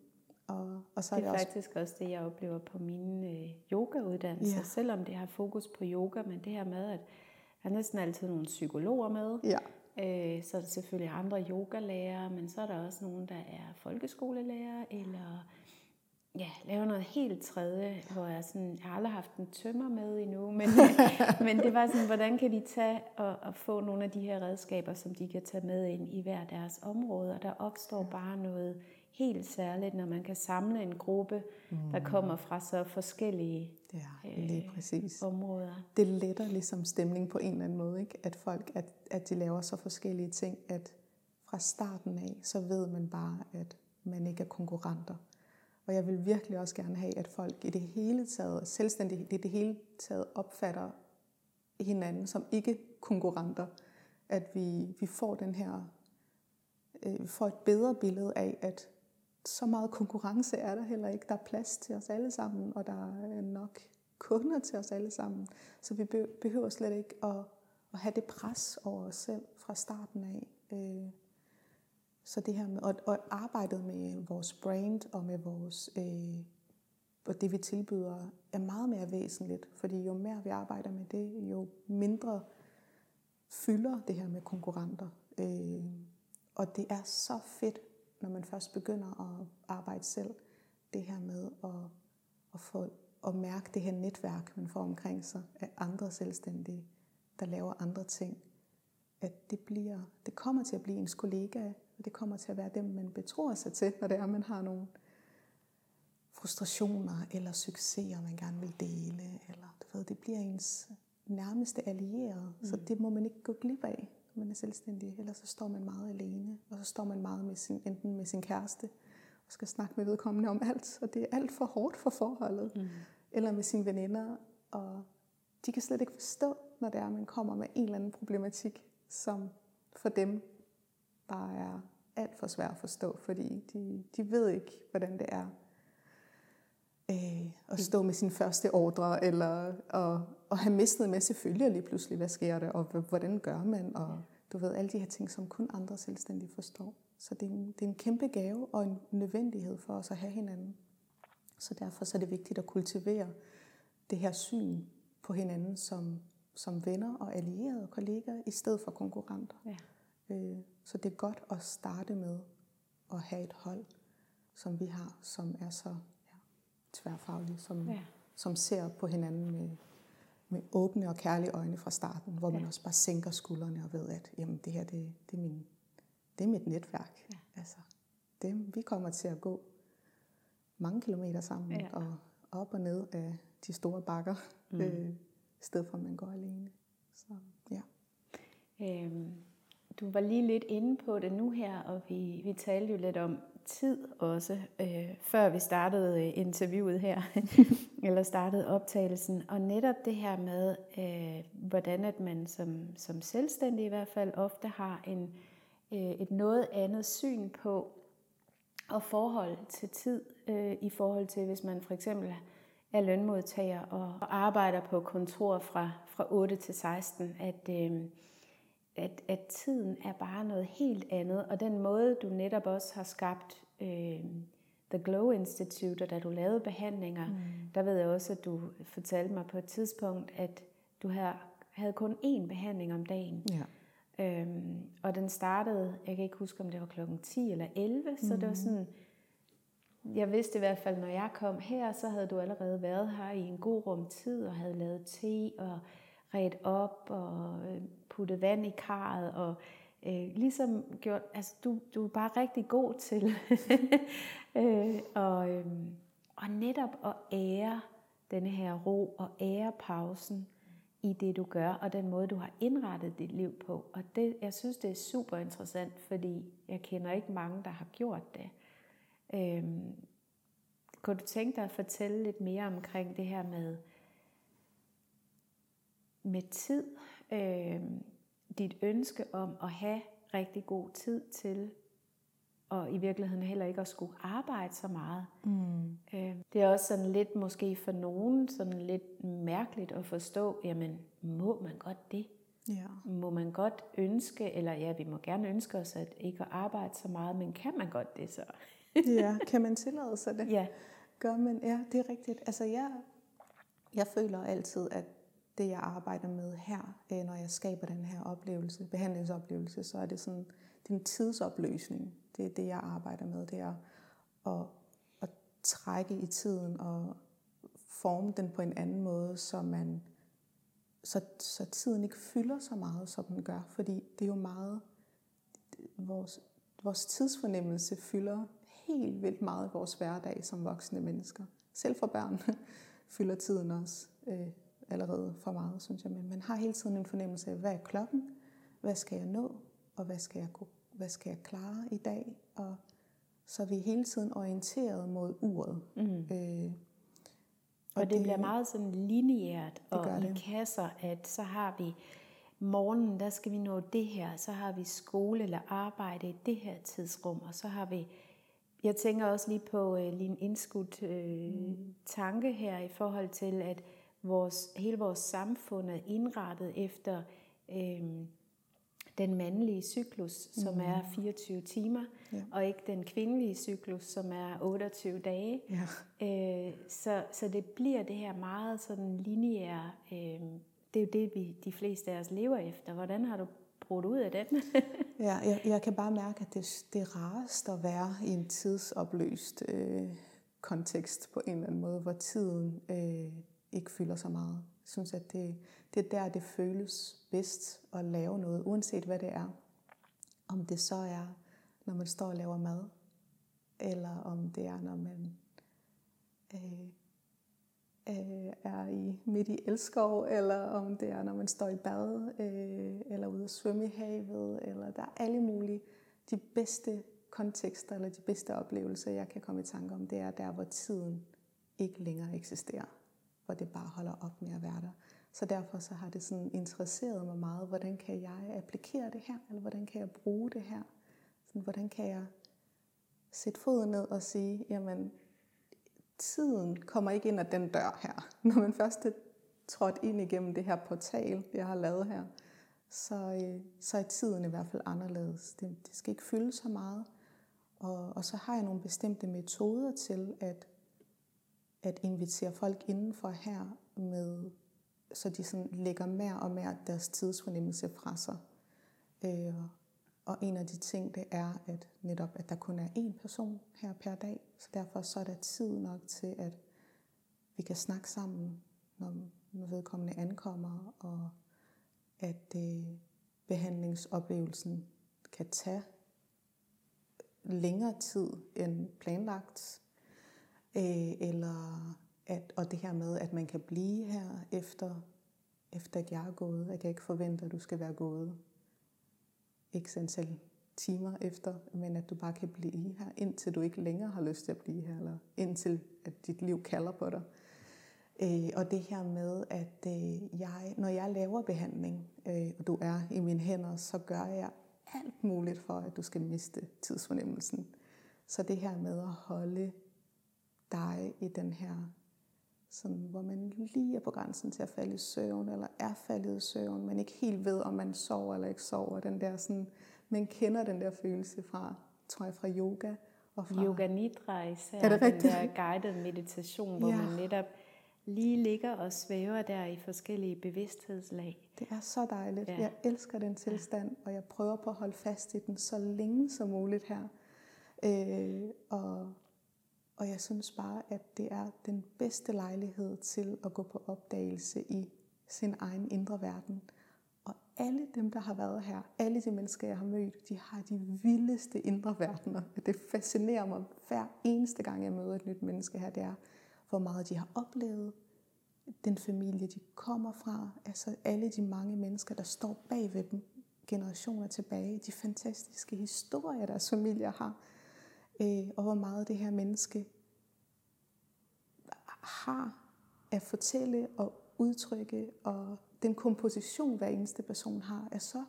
og, og så det er, det er faktisk også... også det, jeg oplever på mine øh, yogauddannelser. Ja. Selvom det har fokus på yoga, men det her med, at der er næsten altid nogle psykologer med. Ja. Øh, så er der selvfølgelig andre yogalærer, men så er der også nogen, der er folkeskolelærer, eller ja, laver noget helt tredje, hvor jeg sådan, jeg har aldrig haft en tømmer med endnu, men, men det var sådan, hvordan kan de tage og, og få nogle af de her redskaber, som de kan tage med ind i hver deres område, og der opstår bare noget helt særligt, når man kan samle en gruppe, mm. der kommer fra så forskellige ja, lige øh, præcis. områder. Det letter ligesom stemning på en eller anden måde, ikke? at folk, at, at de laver så forskellige ting, at fra starten af, så ved man bare, at man ikke er konkurrenter. Og jeg vil virkelig også gerne have, at folk i det hele taget, selvstændigt i det hele taget, opfatter hinanden som ikke konkurrenter. At vi, vi får den her, øh, får et bedre billede af, at så meget konkurrence er der heller ikke. Der er plads til os alle sammen, og der er nok kunder til os alle sammen. Så vi behøver slet ikke at, at have det pres over os selv fra starten af. Øh, så det her med, og, og arbejdet med vores brand og med vores, øh, og det vi tilbyder, er meget mere væsentligt. Fordi jo mere vi arbejder med det, jo mindre fylder det her med konkurrenter. Øh, og det er så fedt, når man først begynder at arbejde selv. Det her med at, at få at mærke det her netværk, man får omkring sig af andre selvstændige, der laver andre ting. At det, bliver, det kommer til at blive ens kollega, og det kommer til at være dem, man betror sig til, når det er, man har nogle frustrationer eller succeser, man gerne vil dele. Eller, du ved, det bliver ens nærmeste allierede, mm. så det må man ikke gå glip af, når man er selvstændig. Ellers så står man meget alene, og så står man meget med sin, enten med sin kæreste, og skal snakke med vedkommende om alt, og det er alt for hårdt for forholdet. Mm. Eller med sine veninder, og de kan slet ikke forstå, når det er, at man kommer med en eller anden problematik, som for dem bare er alt for svært at forstå, fordi de, de ved ikke, hvordan det er øh, at stå med sin første ordre, eller at, at have mistet med følger lige pludselig, hvad sker der, og hvordan gør man, og du ved, alle de her ting, som kun andre selvstændige forstår. Så det er, en, det er en kæmpe gave og en nødvendighed for os at have hinanden. Så derfor så er det vigtigt at kultivere det her syn på hinanden som, som venner og allierede og kollegaer, i stedet for konkurrenter. Ja. Øh, så det er godt at starte med at have et hold, som vi har, som er så ja, tværfaglige, som, ja. som ser på hinanden med, med åbne og kærlige øjne fra starten, hvor ja. man også bare sænker skuldrene og ved, at jamen, det her det, det, er, min, det er mit netværk. Ja. Altså, det, vi kommer til at gå mange kilometer sammen ja. og op og ned af de store bakker, mm. øh, i stedet for at man går alene. Så, ja. Øhm, du var lige lidt inde på det nu her, og vi, vi talte jo lidt om tid også, øh, før vi startede øh, interviewet her, eller startede optagelsen. Og netop det her med, øh, hvordan at man som, som selvstændig i hvert fald ofte har en, øh, et noget andet syn på og forhold til tid øh, i forhold til, hvis man for eksempel er lønmodtager og, og arbejder på kontor fra, fra 8 til 16, at, øh, at, at tiden er bare noget helt andet. Og den måde, du netop også har skabt øh, The Glow Institute, og da du lavede behandlinger, mm. der ved jeg også, at du fortalte mig på et tidspunkt, at du havde, havde kun én behandling om dagen. Ja. Øhm, og den startede, jeg kan ikke huske, om det var klokken 10 eller 11, mm. så det var mm. sådan, jeg vidste i hvert fald, når jeg kom her, så havde du allerede været her i en god rum tid, og havde lavet te, og ret op, og øh, puttet vand i karret, og øh, ligesom gjort, altså du, du er bare rigtig god til, øh, og, øh, og netop at ære denne her ro, og ære pausen, i det, du gør, og den måde, du har indrettet dit liv på. Og det, jeg synes, det er super interessant, fordi jeg kender ikke mange, der har gjort det. øh, kunne du tænke dig at fortælle lidt mere omkring det her med, med tid? Øhm, dit ønske om at have rigtig god tid til og i virkeligheden heller ikke at skulle arbejde så meget. Mm. Øh, det er også sådan lidt, måske for nogen, sådan lidt mærkeligt at forstå, jamen, må man godt det? Ja. Må man godt ønske, eller ja, vi må gerne ønske os at ikke at arbejde så meget, men kan man godt det så? ja, kan man tillade sig det? Ja. Gør man, ja, det er rigtigt. Altså jeg, jeg føler altid, at det jeg arbejder med her, øh, når jeg skaber den her oplevelse, behandlingsoplevelse, så er det sådan, det er en tidsopløsning. Det er det, jeg arbejder med. Det er at, at trække i tiden og forme den på en anden måde, så man så, så tiden ikke fylder så meget, som den gør. Fordi det er jo meget, vores, vores tidsfornemmelse fylder helt vildt meget i vores hverdag som voksne mennesker. Selv for børn fylder tiden også øh, allerede for meget, synes jeg. Men man har hele tiden en fornemmelse af, hvad er klokken? Hvad skal jeg nå? Og hvad skal jeg gå hvad skal jeg klare i dag? Og så er vi hele tiden orienteret mod uret. Mm. Øh, og, og det, det bliver meget sådan lineært og i det. kasser, at så har vi morgenen, der skal vi nå det her, så har vi skole eller arbejde i det her tidsrum, og så har vi, jeg tænker også lige på øh, lige en indskudt øh, mm. tanke her i forhold til, at vores, hele vores samfund er indrettet efter øh, den mandlige cyklus, som mm. er 24 timer, ja. og ikke den kvindelige cyklus, som er 28 dage. Ja. Øh, så, så det bliver det her meget sådan lineære, øh, det er jo det, vi, de fleste af os lever efter. Hvordan har du brugt ud af den? ja, jeg, jeg kan bare mærke, at det, det er rarest at være i en tidsopløst øh, kontekst på en eller anden måde, hvor tiden øh, ikke fylder så meget. Jeg synes, at det, det er der, det føles bedst at lave noget, uanset hvad det er. Om det så er, når man står og laver mad, eller om det er, når man øh, øh, er i midt i elskov, eller om det er, når man står i bad, øh, eller ude at svømme i havet, eller der er alle mulige. De bedste kontekster, eller de bedste oplevelser, jeg kan komme i tanke om, det er der, hvor tiden ikke længere eksisterer. Hvor det bare holder op med at være der. Så derfor så har det sådan interesseret mig meget, hvordan kan jeg applikere det her, eller hvordan kan jeg bruge det her? Sådan, hvordan kan jeg sætte foden ned og sige, jamen, tiden kommer ikke ind ad den dør her. Når man først er trådt ind igennem det her portal, jeg har lavet her, så, øh, så er tiden i hvert fald anderledes. Det, det skal ikke fylde så meget. Og, og så har jeg nogle bestemte metoder til at, at invitere folk indenfor her med så de sådan lægger mere og mere deres tidsfornemmelse fra sig. Øh, og en af de ting, det er, at netop, at der kun er én person her per dag, så derfor så er der tid nok til, at vi kan snakke sammen, når, når vedkommende ankommer, og at øh, behandlingsoplevelsen kan tage længere tid end planlagt, øh, eller at, og det her med, at man kan blive her efter, efter at jeg er gået, at jeg ikke forventer, at du skal være gået ikke antal timer efter, men at du bare kan blive her, indtil du ikke længere har lyst til at blive her, eller indtil at dit liv kalder på dig. Øh, og det her med, at øh, jeg, når jeg laver behandling, øh, og du er i mine hænder, så gør jeg alt muligt for, at du skal miste tidsfornemmelsen. Så det her med at holde dig i den her, sådan, hvor man lige er på grænsen til at falde i søvn, eller er faldet i søvn, men ikke helt ved, om man sover eller ikke sover. Den der sådan, man kender den der følelse fra, tror jeg, fra yoga. Og fra, yoga Nidra især, er det rigtigt? den der guided meditation, hvor ja. man netop lige ligger og svæver der i forskellige bevidsthedslag. Det er så dejligt. Ja. Jeg elsker den tilstand, og jeg prøver på at holde fast i den så længe som muligt her. Øh, og, og jeg synes bare, at det er den bedste lejlighed til at gå på opdagelse i sin egen indre verden. Og alle dem, der har været her, alle de mennesker, jeg har mødt, de har de vildeste indre verdener. Det fascinerer mig hver eneste gang, jeg møder et nyt menneske her. Det er, hvor meget de har oplevet, den familie, de kommer fra, altså alle de mange mennesker, der står bag ved dem generationer tilbage, de fantastiske historier, deres familier har, øh, og hvor meget det her menneske har at fortælle og udtrykke, og den komposition, hver eneste person har, er så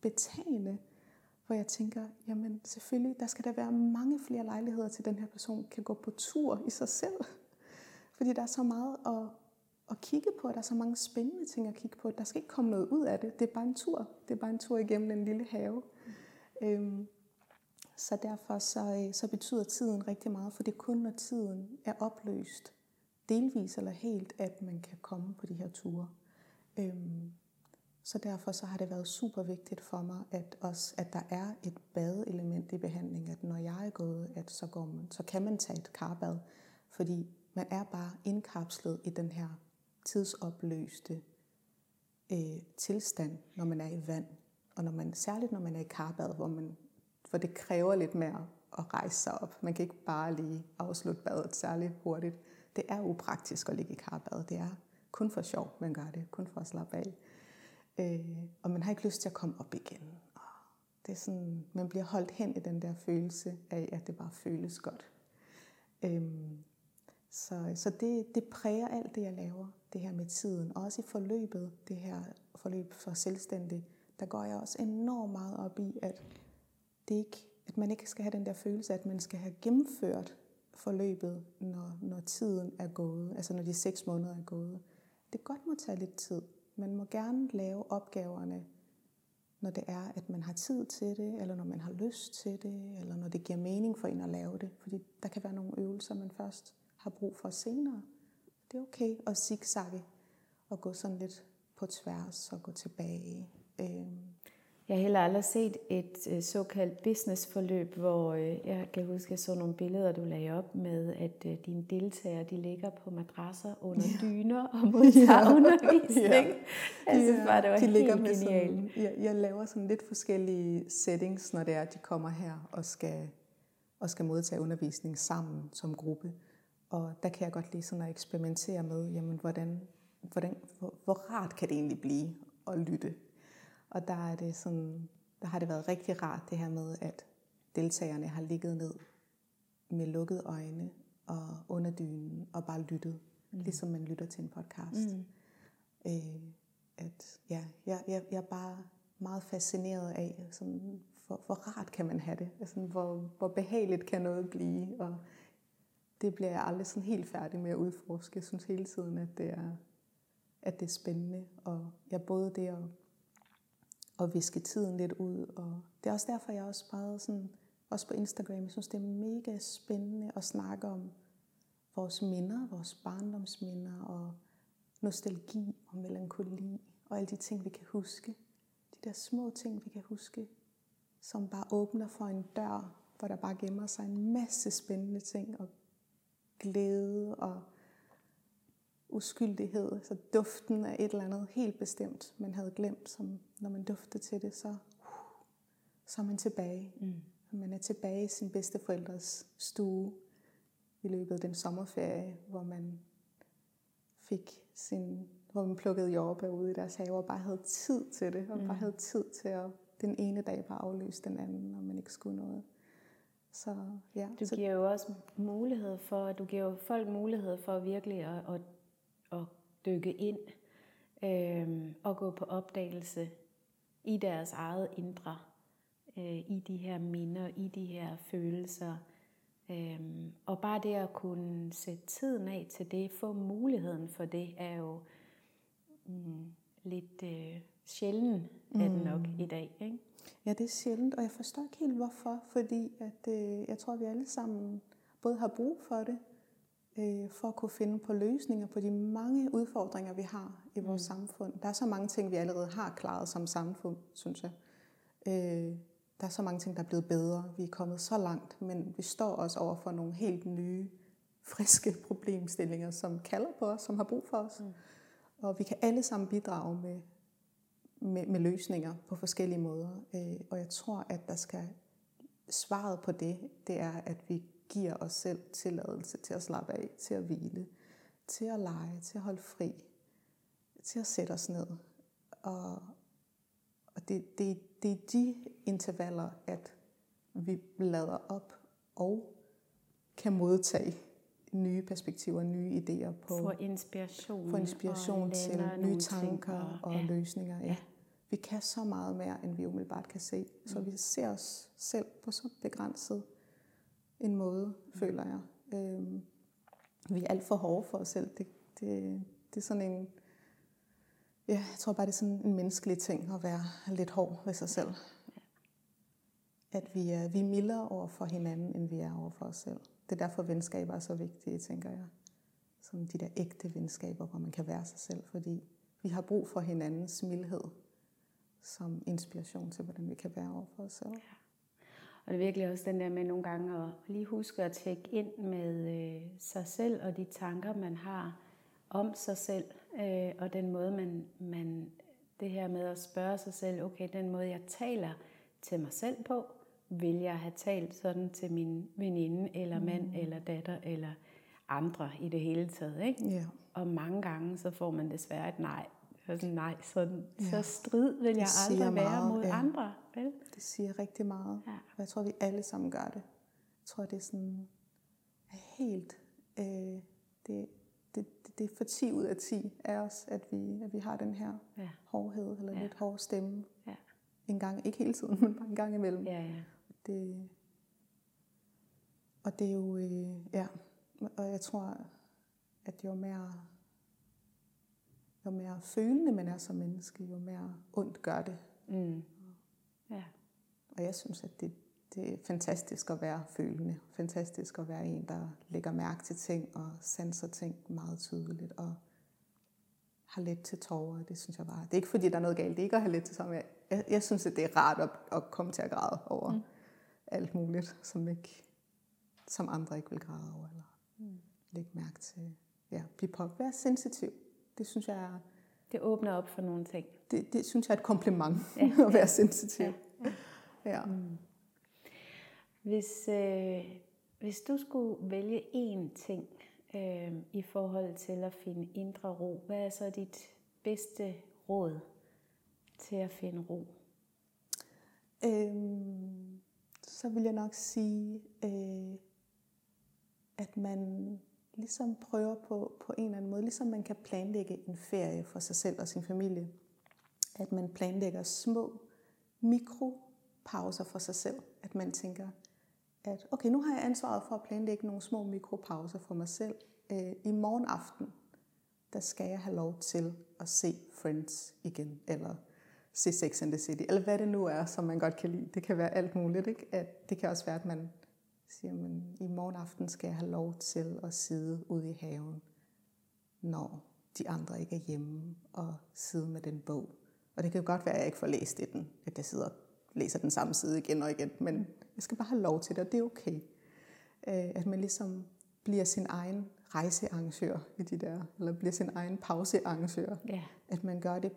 betagende, hvor jeg tænker, jamen selvfølgelig, der skal der være mange flere lejligheder til, den her person kan gå på tur i sig selv. Fordi der er så meget at, at kigge på, der er så mange spændende ting at kigge på. Der skal ikke komme noget ud af det. Det er bare en tur. Det er bare en tur igennem en lille have. Mm. Øhm, så derfor så, øh, så betyder tiden rigtig meget, for det er kun når tiden er opløst, delvis eller helt, at man kan komme på de her ture. Øhm, så derfor så har det været super vigtigt for mig, at, også, at der er et badeelement i behandling, at når jeg er gået, at så, går man, så kan man tage et karbad, fordi man er bare indkapslet i den her tidsopløste øh, tilstand, når man er i vand. Og når man, særligt når man er i karbad, hvor, man, for det kræver lidt mere at rejse sig op. Man kan ikke bare lige afslutte badet særlig hurtigt. Det er upraktisk at ligge i karbad. Det er kun for sjov, man gør det. Kun for at slappe af. Øh, og man har ikke lyst til at komme op igen. Ah, det er sådan, man bliver holdt hen i den der følelse af, at det bare føles godt. Øhm, så, så det, det præger alt det, jeg laver, det her med tiden. Også i forløbet, det her forløb for selvstændig, der går jeg også enormt meget op i, at, det ikke, at man ikke skal have den der følelse, at man skal have gennemført forløbet, når, når tiden er gået, altså når de seks måneder er gået. Det godt må tage lidt tid. Man må gerne lave opgaverne, når det er, at man har tid til det, eller når man har lyst til det, eller når det giver mening for en at lave det. Fordi der kan være nogle øvelser, man først har brug for senere. Det er okay at zigzagge og gå sådan lidt på tværs og gå tilbage. Øh, jeg har heller aldrig set et øh, såkaldt businessforløb, hvor øh, jeg kan huske, at jeg så nogle billeder, du lagde op med, at øh, dine deltagere de ligger på madrasser under ja. dyner og modtager ja. undervisning. Ja. Jeg synes bare, det var de ligger helt genialt. jeg, jeg laver sådan lidt forskellige settings, når det er, at de kommer her og skal, og skal modtage undervisning sammen som gruppe. Og der kan jeg godt lide sådan at eksperimentere med, jamen, hvordan, hvordan, hvor, hvor rart kan det egentlig blive at lytte. Og der, er det sådan, der har det været rigtig rart det her med, at deltagerne har ligget ned med lukkede øjne og under dynen og bare lyttet, mm. ligesom man lytter til en podcast. Mm. Øh, at ja, jeg, jeg, jeg er bare meget fascineret af, sådan, hvor, hvor rart kan man have det, altså, hvor, hvor behageligt kan noget blive, og det bliver jeg aldrig sådan helt færdig med at udforske. Jeg synes hele tiden, at det er, at det er spændende. Og jeg både det at, at viske tiden lidt ud. Og det er også derfor, jeg også meget sådan, også på Instagram, jeg synes, det er mega spændende at snakke om vores minder, vores barndomsminder og nostalgi og melankoli og alle de ting, vi kan huske. De der små ting, vi kan huske, som bare åbner for en dør, hvor der bare gemmer sig en masse spændende ting og glæde og uskyldighed, så duften af et eller andet helt bestemt, man havde glemt, som når man dufter til det, så, så er man tilbage. Mm. Man er tilbage i sin forældres stue i løbet af den sommerferie, hvor man fik sin, hvor man plukkede jordbær ude i deres have, og bare havde tid til det, og mm. bare havde tid til at den ene dag bare afløse den anden, og man ikke skulle noget. Så, ja. Du giver jo også mulighed for, du giver jo folk mulighed for virkelig at, at, at dykke ind øh, og gå på opdagelse i deres eget indre. øh, i de her minder, i de her følelser. Øhm, og bare det at kunne sætte tiden af til det, få muligheden for det, er jo mm, lidt øh, sjældent, er det nok Mm. i dag. Ikke? Ja, det er sjældent, og jeg forstår ikke helt hvorfor, fordi at, øh, jeg tror, at vi alle sammen både har brug for det, øh, for at kunne finde på løsninger på de mange udfordringer, vi har i vores mm. samfund. Der er så mange ting, vi allerede har klaret som samfund, synes jeg. Øh, der er så mange ting, der er blevet bedre. Vi er kommet så langt, men vi står også over for nogle helt nye, friske problemstillinger, som kalder på os, som har brug for os. Mm. Og vi kan alle sammen bidrage med, med, med løsninger på forskellige måder. Øh, og jeg tror, at der skal svaret på det, det er, at vi giver os selv tilladelse til at slappe af, til at hvile, til at lege, til at holde fri, til at sætte os ned. Og, og det, det, det er de intervaller, at vi lader op og kan modtage nye perspektiver, nye idéer på Få inspiration, få inspiration og til nye tanker ting, og ja. løsninger. Ja. Ja. Vi kan så meget mere, end vi umiddelbart kan se. Så vi ser os selv på så begrænset en måde, føler jeg. Øhm, vi er alt for hårde for os selv. Det, det, det er sådan en... Ja, jeg tror bare, det er sådan en menneskelig ting at være lidt hård ved sig selv. At vi er, vi er mildere over for hinanden, end vi er over for os selv. Det er derfor, venskaber er så vigtige, tænker jeg. Som de der ægte venskaber, hvor man kan være sig selv. Fordi vi har brug for hinandens mildhed som inspiration til, hvordan vi kan være over for os selv. Og det er virkelig også den der med nogle gange at lige huske at tjekke ind med øh, sig selv og de tanker, man har om sig selv. Øh, og den måde, man, man, det her med at spørge sig selv, okay, den måde, jeg taler til mig selv på, vil jeg have talt sådan til min veninde, eller mand, mm. eller datter, eller andre i det hele taget. Ikke? Ja. Og mange gange, så får man desværre et nej. Så sådan, nej, så, Ja. så strid vil jeg aldrig være meget, mod ja. andre. Vel? Det siger rigtig meget. Ja. Og jeg tror, vi alle sammen gør det. Jeg tror, det er sådan helt... Øh, det, det, det, det er for 10 ud af 10 af os, at vi, at vi har den her Ja. hårdhed, eller Ja. lidt hård stemme. Ja. En gang, ikke hele tiden, men bare en gang imellem. Ja, ja. Det, og det er jo, øh, ja, og jeg tror, at jo mere, jo mere følende man er som menneske, jo mere ondt gør det. Mm. Ja. Og jeg synes, at det, det er fantastisk at være følende. Fantastisk at være en, der lægger mærke til ting og sanser ting meget tydeligt og har let til tårer. Det synes jeg bare. Det er ikke fordi, der er noget galt. Det er ikke at have let til tårer. Jeg, jeg, jeg synes, at det er rart at, at komme til at græde over mm. alt muligt, som, ikke, som andre ikke vil græde over. Eller mm. lægge mærke til. Ja, blive på. Være sensitiv. Det synes jeg er, Det åbner op for nogle ting. det, det synes jeg er et kompliment Ja. at være sensitiv. Ja. Ja. Mm. Hvis, øh, hvis du skulle vælge én ting øh, i forhold til at finde indre ro, hvad er så dit bedste råd til at finde ro? Øhm, så vil jeg nok sige, øh, at man ligesom prøver på, på en eller anden måde, ligesom man kan planlægge en ferie for sig selv og sin familie, at man planlægger små mikropauser for sig selv. At man tænker, at okay, nu har jeg ansvaret for at planlægge nogle små mikropauser for mig selv. Øh, I morgen aften, der skal jeg have lov til at se Friends igen, eller se Sex and the City, eller hvad det nu er, som man godt kan lide. Det kan være alt muligt, ikke? At det kan også være, at man siger, men i morgen aften skal jeg have lov til at sidde ude i haven, når de andre ikke er hjemme, og sidde med den bog. Og det kan jo godt være, at jeg ikke får læst i den, at jeg sidder og læser den samme side igen og igen, men jeg skal bare have lov til det, og det er okay. Øh, At man ligesom bliver sin egen rejsearrangør i de der, eller bliver sin egen pausearrangør. Ja. At man gør det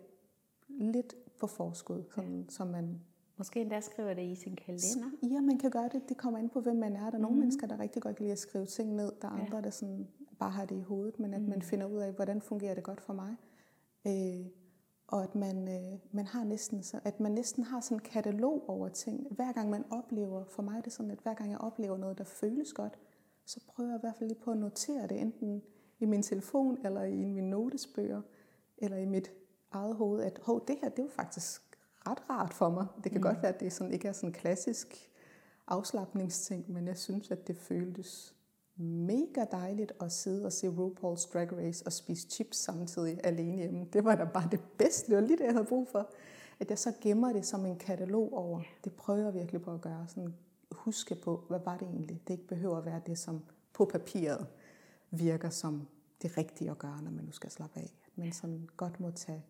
lidt på forskud, sådan, så man Måske endda skriver det i sin kalender. Ja, man kan gøre det. Det kommer ind på, hvem man er. Der er nogle Mhm. mm. mennesker, der rigtig godt kan lide at skrive ting ned. Der er Ja. andre, der sådan bare har det i hovedet. Men at Mhm. man finder ud af, hvordan fungerer det godt for mig. Øh, og at man, øh, man har næsten, så, at man næsten har sådan en katalog over ting. Hver gang man oplever, for mig er det sådan, at hver gang jeg oplever noget, der føles godt, så prøver jeg i hvert fald lige på at notere det, enten i min telefon, eller i mine notesbøger, eller i mit eget hoved, at hov, det her, det var faktisk ret rart for mig. Det kan mm. godt være, at det sådan, ikke er sådan en klassisk afslappningsting, men jeg synes, at det føltes mega dejligt at sidde og se RuPaul's Drag Race og spise chips samtidig alene hjemme. Det var da bare det bedste. Det var lige det, jeg havde brug for. At jeg så gemmer det som en katalog over. Det prøver jeg virkelig på at gøre. Sådan huske på, hvad var det egentlig? Det ikke behøver at være det, som på papiret virker som det rigtige at gøre, når man nu skal slappe af. Men sådan godt må tage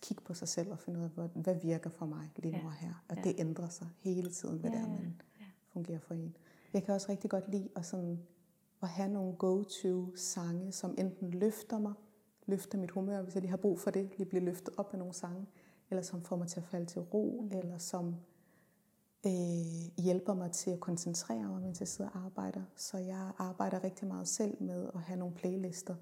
kigge på sig selv og finde ud af, hvad, hvad virker for mig lige nu og her. Og ja. det ændrer sig hele tiden, hvad ja, det er, man ja. fungerer for en. Jeg kan også rigtig godt lide at, sådan, at have nogle go-to-sange, som enten løfter mig, løfter mit humør, hvis jeg lige har brug for det, lige blive løftet op af nogle sange, eller som får mig til at falde til ro, mm. eller som øh, hjælper mig til at koncentrere mig, mens jeg sidder og arbejder. Så jeg arbejder rigtig meget selv med at have nogle playlister,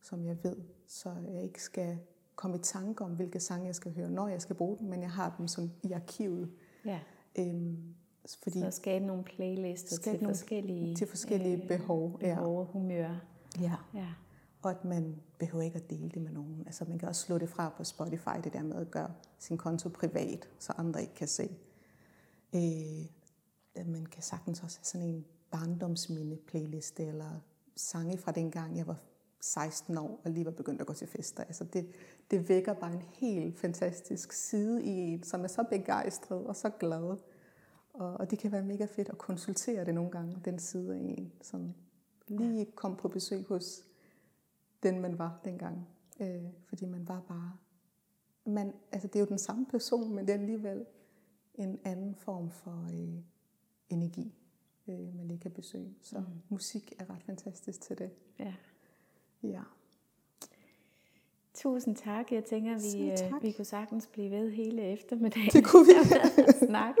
som jeg ved, så jeg ikke skal komme i tanke om, hvilke sange jeg skal høre, når jeg skal bruge dem, men jeg har dem sådan i arkivet. Ja. Øhm, fordi så skabe nogle playlister skabe til forskellige, til forskellige øh, behov, behov ja. humør. Ja. ja. Og at man behøver ikke at dele det med nogen. Altså man kan også slå det fra på Spotify, det der med at gøre sin konto privat, så andre ikke kan se. Øh, man kan sagtens også have sådan en barndomsminde playliste, eller sange fra dengang jeg var 16 år og lige var begyndt at gå til fester. Altså det, det vækker bare en helt fantastisk side i en, som er så begejstret og så glad. Og, og det kan være mega fedt at konsultere det nogle gange, den side af en, som lige kom på besøg hos den, man var dengang. Øh, fordi man var bare... Man, altså det er jo den samme person, men det er alligevel en anden form for øh, energi, øh, man lige kan besøge. Så mm. musik er ret fantastisk til det. Ja. Ja. Tusind tak. Jeg tænker, vi, øh, vi kunne sagtens blive ved hele eftermiddagen. Det kunne vi. snak.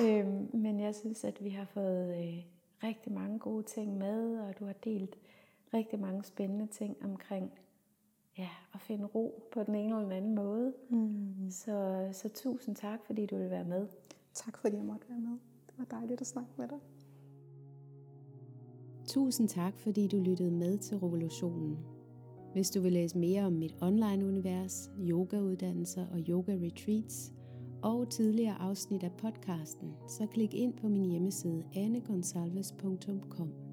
øhm, men jeg synes, at vi har fået øh, rigtig mange gode ting med, og du har delt rigtig mange spændende ting omkring ja, at finde ro på den ene eller den anden måde. Mm. Så, så tusind tak, fordi du vil være med. Tak fordi jeg måtte være med. Det var dejligt at snakke med dig. Tusind tak, fordi du lyttede med til Revolutionen. Hvis du vil læse mere om mit online-univers, yogauddannelser og yoga-retreats og tidligere afsnit af podcasten, så klik ind på min hjemmeside anegonsalves.com.